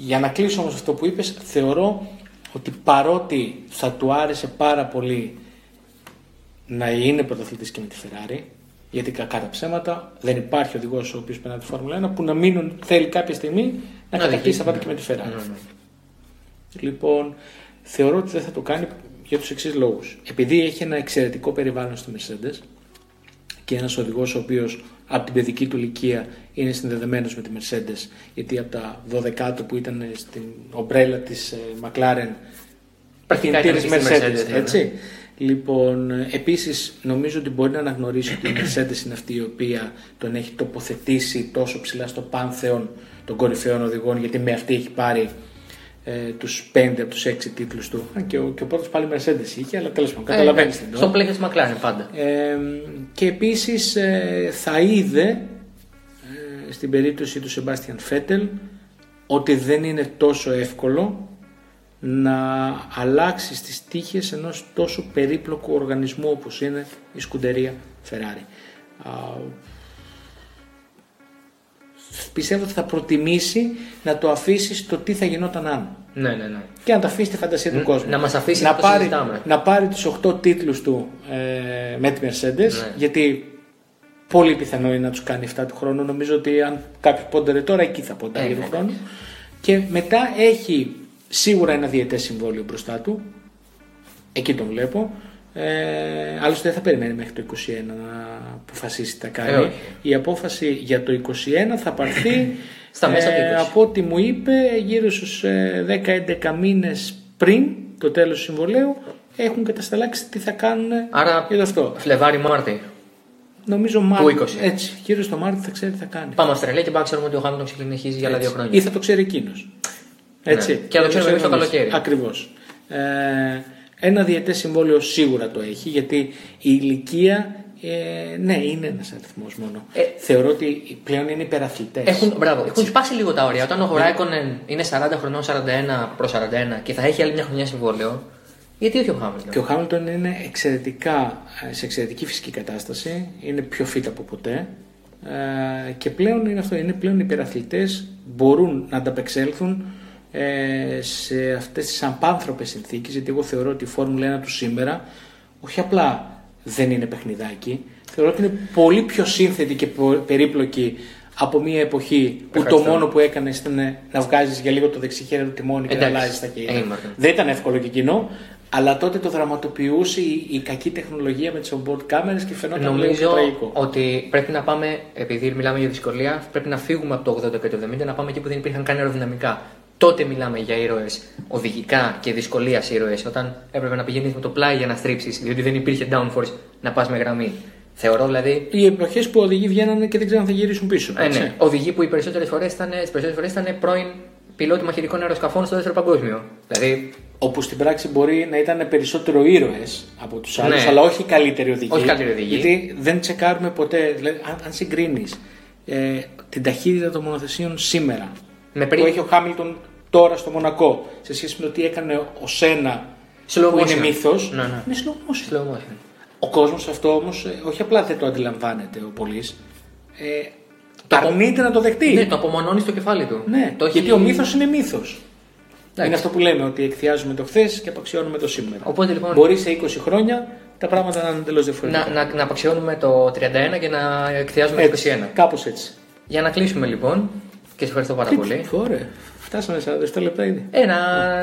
Για να κλείσω όμως αυτό που είπες, θεωρώ ότι παρότι θα του άρεσε πάρα πολύ να είναι πρωταθλητής και με τη Ferrari, γιατί κακά τα ψέματα δεν υπάρχει οδηγός ο οποίος περνάει τη Φόρμουλα 1 που να μην θέλει κάποια στιγμή να Να κατακτήσει διοικήσει, τα πάντα ναι. και με τη Ferrari. Ναι, ναι. Λοιπόν, θεωρώ ότι δεν θα το κάνει για τους εξής λόγους. Επειδή έχει ένα εξαιρετικό περιβάλλον στο Mercedes και ένας οδηγός ο οποίος από την παιδική του ηλικία είναι συνδεδεμένος με τη Mercedes γιατί από τα 12 του που ήταν στην ομπρέλα της ε, McLaren Πρακτικά ήταν της και στη Mercedes, ναι. έτσι. Λοιπόν, επίσης νομίζω ότι μπορεί να αναγνωρίσει ότι η Mercedes είναι αυτή η οποία τον έχει τοποθετήσει τόσο ψηλά στο πάνθεον των κορυφαίων οδηγών γιατί με αυτή έχει πάρει ε, τους 5 από τους 6 τίτλους του. Αν Και ο, και ο πρώτος πάλι Mercedes είχε, αλλά τέλος πάντων καταλαβαίνεις Ε, την στο πλαίσιο της McLaren πάντα. ε, και επίσης ε, θα είδε ε, στην περίπτωση του Σεμπάστιαν Φέτελ ότι δεν είναι τόσο εύκολο να αλλάξει τις τύχες ενός τόσο περίπλοκου οργανισμού όπως είναι η σκουντερία Ferrari. Α, πιστεύω ότι θα προτιμήσει να το αφήσει στο τι θα γινόταν αν Ναι, ναι, ναι. και να τα αφήσει τη φαντασία του Ν- κόσμου. να μας αφήσει να να το πάρει, συζητάμε. να πάρει τους 8 τίτλους του ε, με τη Mercedes Ναι. γιατί πολύ πιθανό είναι να τους κάνει 7 του χρόνου. Νομίζω ότι αν κάποιος πόντερε τώρα εκεί θα πόντερε Ε, για του ναι. χρόνου. Και μετά έχει σίγουρα ένα διαιτές συμβόλαιο μπροστά του. Εκεί τον βλέπω. Ε, άλλωστε δεν θα περιμένει μέχρι το 21 να αποφασίσει τι θα κάνει. Ε, όχι. Η απόφαση για το 21 θα πάρθει Στα μέσα του 20. από ό,τι μου είπε γύρω στους ε, 10-11 μήνες πριν το τέλος του συμβολέου έχουν κατασταλάξει τι θα κάνουν Άρα για το αυτό. Φλεβάρι Μάρτι. Νομίζω Μάρτιο. 20. Έτσι, γύρω στο Μάρτιο θα ξέρει τι θα κάνει. Πάμε Αυστραλία και πάμε να ξέρουμε ότι ο Χάμιλτον συνεχίζει για άλλα δύο Έτσι. χρόνια. Ή θα το ξέρει εκείνος. Έτσι. Ναι. Και θα το ξέρουμε εμείς το καλοκαίρι. Ακριβώς. Ε, ένα διαιτές συμβόλαιο σίγουρα το έχει γιατί η ηλικία ε, ναι, είναι ένας αριθμός μόνο. Ε, Θεωρώ ότι πλέον είναι υπεραθλητές. Έχουν, μπράβο, έχουν σπάσει λίγο τα όρια. Όταν ο Ράικονεν είναι 40 χρονών, 41 προς 41 και θα έχει άλλη μια χρονιά συμβόλαιο, γιατί όχι ο Χάμιλτον. Και ο Χάμιλτον είναι εξαιρετικά, σε εξαιρετική φυσική κατάσταση, είναι πιο fit από ποτέ ε, και πλέον είναι αυτό, είναι πλέον υπεραθλητές, μπορούν να ανταπεξέλθουν ε, σε αυτές τις απάνθρωπες συνθήκες, γιατί εγώ θεωρώ ότι η Φόρμουλα 1 του σήμερα όχι απλά δεν είναι παιχνιδάκι, θεωρώ ότι είναι πολύ πιο σύνθετη και πο- περίπλοκη από μια εποχή που το Ευχαριστώ. μόνο που έκανες ήταν να βγάζεις για λίγο το δεξιχέρι του τιμόνι και να Εντάξει. αλλάζεις τα χέρια. Ε, Μάρτιν. Δεν ήταν εύκολο και εκείνο, αλλά τότε το δραματοποιούσε η, η κακή τεχνολογία με τις on-board κάμερες και φαινόταν λίγο πιο Νομίζω τραγικό. ότι πρέπει να πάμε, επειδή μιλάμε για δυσκολία, πρέπει να φύγουμε από το 80 και το 70 να πάμε εκεί που δεν υπήρχαν καν αεροδυναμικά. Τότε μιλάμε για ήρωες οδηγικά και δυσκολίας ήρωες, όταν έπρεπε να πηγαίνεις με το πλάι για να στρίψεις, διότι δεν υπήρχε downforce να πας με γραμμή. Θεωρώ δηλαδή. Οι εποχές που οδηγοί βγαίνανε και δεν ξέραν αν θα γυρίσουν πίσω. Ε, έτσι. ναι, οδηγοί που οι περισσότερες φορές ήταν, τις περισσότερες φορές ήταν πρώην πιλότοι μαχητικών αεροσκαφών στο δεύτερο παγκόσμιο. Δηλαδή, Όπου στην πράξη μπορεί να ήταν περισσότερο ήρωες από τους άλλους, Ναι. αλλά όχι καλύτεροι οδηγοί. Όχι καλύτεροι οδηγοί. Γιατί δεν τσεκάρουμε ποτέ. Δηλαδή, αν, αν συγκρίνεις ε, την ταχύτητα των μονοθεσίων σήμερα με που πριν. έχει ο Χάμιλτον τώρα στο Μονακό σε σχέση με το τι έκανε ο Σένα Slow που είναι motion. μύθος. Ναι, ναι. Είναι slow motion. Slow motion. Ο κόσμος αυτό όμως όχι απλά δεν το αντιλαμβάνεται ο πολύ. Ε, Το αρνείται να το δεχτεί. Ναι, το απομονώνει στο κεφάλι του. Ναι, το έχει- γιατί ο μύθος είναι μύθος. Εντάξει. Είναι αυτό που λέμε, ότι εκθιάζουμε το χθες και απαξιώνουμε το σήμερα. Οπότε λοιπόν. Μπορεί σε 20 χρόνια τα πράγματα να είναι εντελώς διαφορετικά. να, να, να απαξιώνουμε το 31 και να εκθιάζουμε το 21. Κάπως έτσι. Για να κλείσουμε λοιπόν, και σε ευχαριστώ πάρα πολύ. Ωραία. Φτάσαμε 47 λεπτά ήδη. Ε, να,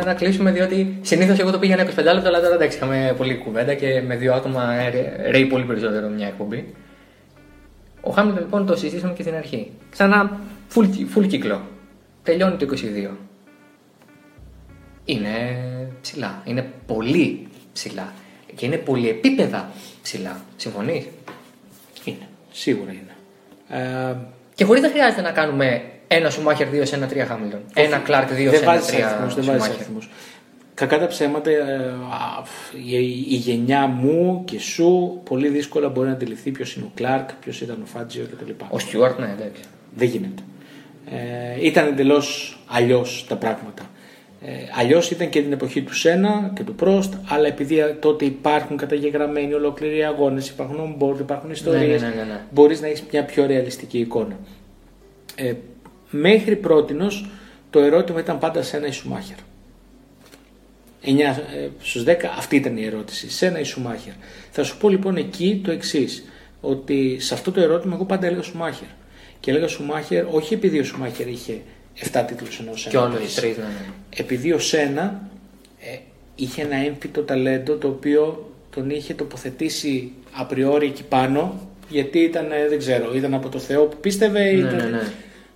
να κλείσουμε διότι συνήθως εγώ το πήγαινα 25 λεπτά, αλλά τώρα εντάξει, είχαμε πολύ κουβέντα και με δύο άτομα ε, ρε- ρέει πολύ περισσότερο μια εκπομπή. Ο Χάμιλτον λοιπόν το συζητήσαμε και στην αρχή. Ξανά full, full κύκλο. Τελειώνει το 22. Είναι ψηλά. Είναι πολύ ψηλά. Και είναι πολυεπίπεδα ψηλά. Συμφωνείς; Είναι. Σίγουρα είναι. Ε, Και χωρίς να χρειάζεται να κάνουμε ένα Σουμάχερ 2 σε ένα 3 Χάμιλτον. Ένα Κλάρκ 2 σε δεν ένα βάζεις 3 αριθμούς. Δεν βάζεις Σουμάχερ. αριθμούς. Κακά τα ψέματα, ε, α, η, η γενιά μου και σου πολύ δύσκολα μπορεί να αντιληφθεί ποιος είναι ο Κλάρκ, ποιος ήταν ο Φάτζιο κτλ. Ο Στιούαρτ, ναι, εντάξει. Δεν γίνεται. Ε, ήταν εντελώς αλλιώς τα πράγματα. Ε, αλλιώς ήταν και την εποχή του Σένα και του Πρόστ, αλλά επειδή τότε υπάρχουν καταγεγραμμένοι ολόκληροι αγώνες, υπάρχουν on-board, υπάρχουν ιστορίες, ναι, ναι, ναι, ναι. μπορείς να έχεις μια πιο ρεαλιστική εικόνα. Ε, μέχρι πρότινος το ερώτημα ήταν πάντα Σένα ή Σουμάχερ. 9 ε, στους 10 αυτή ήταν η ερώτηση. Σένα ή Σουμάχερ. Θα σου πω λοιπόν εκεί το εξής. Ότι σε αυτό το ερώτημα εγώ πάντα έλεγα Σουμάχερ. Και έλεγα Σουμάχερ όχι επειδή ο Σουμάχερ είχε 7 τίτλους ενώ ο Σένα Και όλο οι τρεις. τρει, ναι, ναι. Επειδή ο Σένα ε, είχε ένα έμφυτο ταλέντο το οποίο τον είχε τοποθετήσει απριόρι εκεί πάνω γιατί ήταν, ε, δεν ξέρω, ήταν από το Θεό που πίστευε. Ναι, ήταν... ναι, ναι.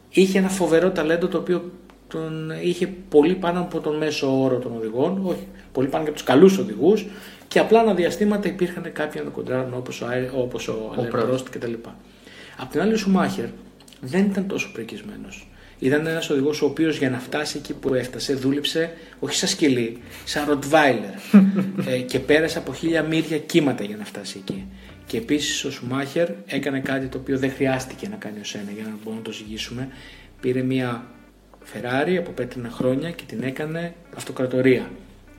Είχε ένα φοβερό ταλέντο το οποίο τον είχε πολύ πάνω από τον μέσο όρο των οδηγών, όχι, πολύ πάνω και από τους καλούς οδηγούς. Και απλά ανά διαστήματα υπήρχαν κάποιοι να τον κοντράρουν όπως ο, Άι- όπως ο, Αλέν Prost. Prost κτλ. Απ' την άλλη, ο Σουμάχερ δεν ήταν τόσο πρικισμένο. Ήταν ένας οδηγός ο οποίος για να φτάσει εκεί που έφτασε δούλεψε όχι σαν σκυλί, σαν ροτβάιλερ. ε, και πέρασε από χίλια μύρια κύματα για να φτάσει εκεί. Και επίσης ο Σουμάχερ έκανε κάτι το οποίο δεν χρειάστηκε να κάνει ο Σένα για να μπορούμε να το ζυγίσουμε. Πήρε μια Ferrari από πέτρινα χρόνια και την έκανε αυτοκρατορία.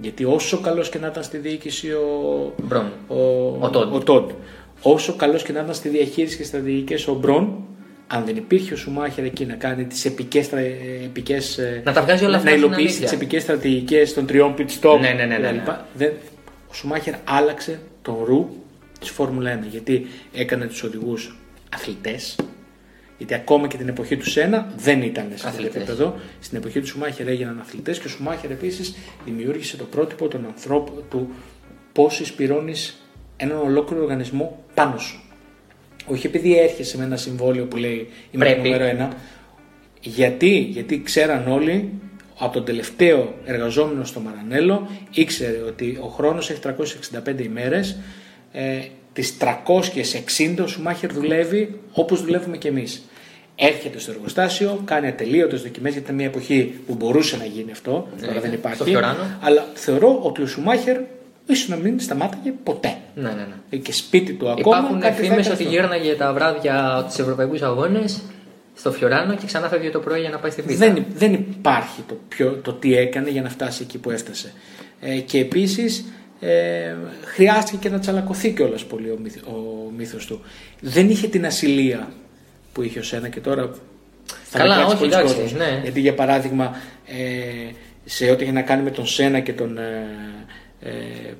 Γιατί όσο καλός και να ήταν στη διοίκηση ο, Μπρον. ο, Ο Todd. ο Todd. Όσο καλός και να ήταν στη διαχείριση και στρατηγικέ ο Μπρον, αν δεν υπήρχε ο Σουμάχερ εκεί να κάνει τις επικές. Επικές, ε, Να τα βγάζει όλα αυτά Να στην υλοποιήσει αλήθεια. τις επικές στρατηγικές των τριών pit stop. Ναι, ναι, ναι, ναι, κτλ. ναι. Δεν, ο Σουμάχερ άλλαξε τον ρου της Φόρμουλα 1 γιατί έκανε τους οδηγούς αθλητές. Γιατί ακόμα και την εποχή του Σένα δεν ήταν σε αυτό το Αθλητές. επίπεδο. Στην εποχή του Σουμάχερ έγιναν αθλητές και ο Σουμάχερ επίσης δημιούργησε το πρότυπο των ανθρώπων του πώς εισπυρώνεις έναν ολόκληρο οργανισμό πάνω σου. Όχι επειδή έρχεσαι με ένα συμβόλαιο που λέει Είμαι το Πρέπει. νούμερο ένα. Γιατί, γιατί ξέραν όλοι από τον τελευταίο εργαζόμενο στο Μαρανέλο ήξερε ότι ο χρόνος έχει 365 ημέρες ε, τις 360 ο Σουμάχερ δουλεύει όπως δουλεύουμε κι εμείς. Έρχεται στο εργοστάσιο, κάνει ατελείωτες δοκιμές γιατί ήταν μια εποχή που μπορούσε να γίνει αυτό, τώρα Ναι, δεν στο υπάρχει. Φιωράνο. Αλλά θεωρώ ότι ο Σουμάχερ ίσως να μην σταμάταγε ποτέ. Ναι, ναι, ναι. Και σπίτι του ακόμα. Υπάρχουν κάτι θα φήμε έκανε ότι αυτό. γύρναγε τα βράδια τους Ευρωπαϊκούς Αγώνες στο Φιωράνο και ξανά φεύγει το πρωί για να πάει στην πίστα. Δεν, δεν υπάρχει το, ποιο, το τι έκανε για να φτάσει εκεί που έφτασε. Ε, και επίσης ε, χρειάστηκε και να τσαλακωθεί κιόλας πολύ ο, μύθ, ο μύθος του. Δεν είχε την ασυλία που είχε ο Σένα και τώρα θα Καλά, με κράξει όχι, πολλοί εντάξει, κόσμος. ναι. Γιατί για παράδειγμα ε, σε ό,τι έχει να κάνει με τον Σένα και τον ε, ε,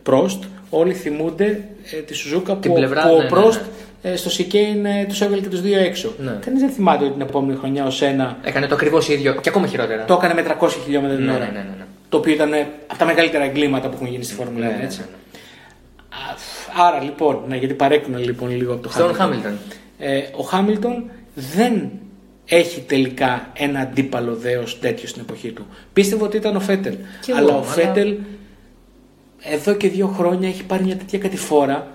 Πρόστ όλοι θυμούνται ε, τη Σουζούκα Την που, πλευρά, που ναι, ο ναι, Πρόστ ναι. ε, στο Σικέιν ε, τους έβγαλε και τους δύο έξω. Ναι. Κανείς δεν θυμάται ότι την επόμενη χρονιά ο Σένα Έκανε το ακριβώς ίδιο και ακόμα χειρότερα. το έκανε με 300 χιλιόμετρα την Ναι, ώρα. ναι, ναι, ναι, ναι. Το οποίο ήταν από τα μεγαλύτερα εγκλήματα που έχουν γίνει στη Φόρμουλα 1. Ναι, ναι, έτσι. ναι. Α, Άρα λοιπόν, ναι, γιατί παρέκκληνα λοιπόν λίγο από το Στον Hamilton. Χάμιλτον. Ε, ο Χάμιλτον δεν έχει τελικά ένα αντίπαλο δέος τέτοιο στην εποχή του. Πίστευα ότι ήταν ο Φέτελ. Κι εγώ, αλλά ο αλλά- Φέτελ εδώ και δύο χρόνια έχει πάρει μια τέτοια κατηφόρα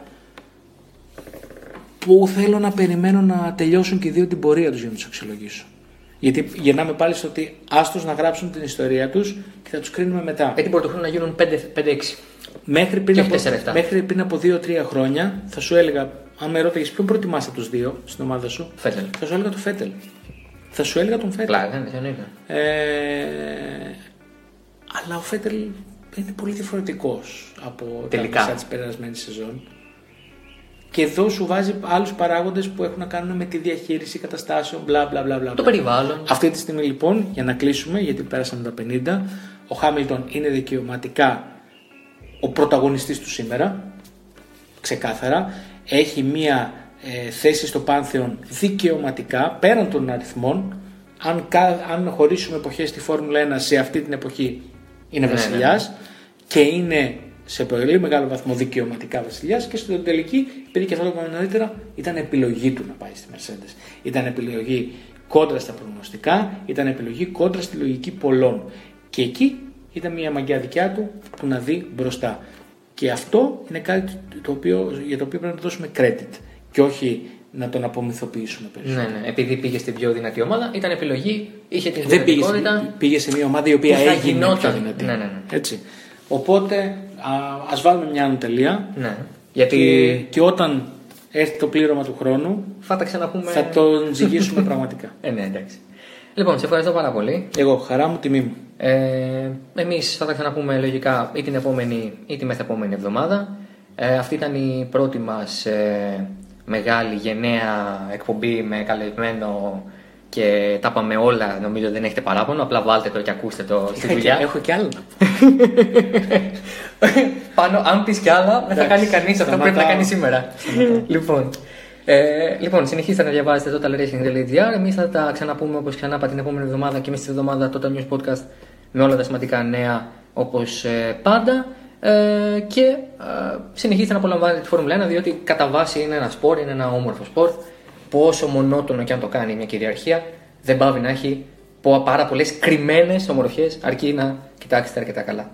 που θέλω να περιμένω να τελειώσουν και οι δύο την πορεία τους για να τους αξιολογήσω. Γιατί γυρνάμε πάλι στο ότι άστος να γράψουν την ιστορία τους και θα τους κρίνουμε μετά. Έτσι μπορούν να γίνουν 5-6. Μέχρι πριν, Και από, όχι 4-7. μέχρι πριν από 2-3 χρόνια θα σου έλεγα, αν με ρώταγες ποιον προτιμάς από τους δύο στην ομάδα σου, Φέτελ. θα σου έλεγα τον Φέτελ. Θα σου έλεγα τον Φέτελ. Πλάκα, ναι, δεν είναι. Ε, αλλά ο Φέτελ είναι πολύ διαφορετικός από Τελικά. τα μισά τη περασμένη σεζόν. Και εδώ σου βάζει άλλους παράγοντες που έχουν να κάνουν με τη διαχείριση καταστάσεων, μπλα μπλα μπλα. μπλα. Το περιβάλλον. Αυτή τη στιγμή λοιπόν, για να κλείσουμε, γιατί πέρασαν τα 50, ο Χάμιλτον είναι δικαιωματικά ο πρωταγωνιστής του σήμερα, ξεκάθαρα. Έχει μία ε, θέση στο Πάνθεον δικαιωματικά, πέραν των αριθμών. Αν, κα- αν χωρίσουμε εποχές στη Φόρμουλα 1, σε αυτή την εποχή είναι Ναι, ναι, βασιλιάς και είναι σε πολύ μεγάλο βαθμό δικαιωματικά βασιλιάς και στην τελική, επειδή και αυτό το είπαμε νωρίτερα, ήταν επιλογή του να πάει στη Mercedes. Ήταν επιλογή κόντρα στα προγνωστικά, ήταν επιλογή κόντρα στη λογική πολλών. Και εκεί ήταν μια μαγιά δικιά του που να δει μπροστά. Και αυτό είναι κάτι το οποίο, για το οποίο πρέπει να του δώσουμε credit και όχι να τον απομυθοποιήσουμε Ναι, περισσότερο. ναι. Επειδή πήγε στην πιο δυνατή ομάδα, ήταν επιλογή, είχε την Δεν πήγε, δυνατότητα. σε- πήγε σε μια ομάδα η οποία που θα έγινε γινόταν. πιο δυνατή. Ναι, ναι, ναι. Έτσι. Οπότε α, ας βάλουμε μια άνω τελεία Ναι. Γιατί και, και όταν έρθει το πλήρωμα του χρόνου θα τα ξαναπούμε. θα τον ζυγίσουμε πραγματικά. Ε, ναι, εντάξει. Λοιπόν, σε ευχαριστώ πάρα πολύ. Εγώ, χαρά μου, τιμή μου. Ε, Εμείς θα τα ξαναπούμε λογικά ή την επόμενη ή τη μεθεπόμενη εβδομάδα. Ε, αυτή ήταν η πρώτη μας ε, μεγάλη γενναία εκπομπή με καλεσμένο και τα πάμε όλα. Νομίζω δεν έχετε παράπονο. Απλά βάλτε το και ακούστε το στη Είχα και- δουλειά. έχω και άλλα. Πάνω, αν πεις κι άλλα, δεν θα κάνει κανείς αυτό που Σταματάω. πρέπει να κάνει σήμερα. λοιπόν, ε, λοιπόν, συνεχίστε να διαβάζετε totalracing.gr. Εμείς θα τα ξαναπούμε όπως ξανά είπα την επόμενη εβδομάδα και μέσα στη εβδομάδα Total News Podcast με όλα τα σημαντικά νέα όπως πάντα. ε, και ε, συνεχίζετε να απολαμβάνετε τη Φόρμουλα 1 διότι κατά βάση είναι ένα σπορ, είναι ένα όμορφο σπορ. Πόσο μονότονο και αν το κάνει μια κυριαρχία, δεν πάβει να έχει πάρα πολλές κρυμμένες ομορφιές, αρκεί να κοιτάξετε αρκετά καλά.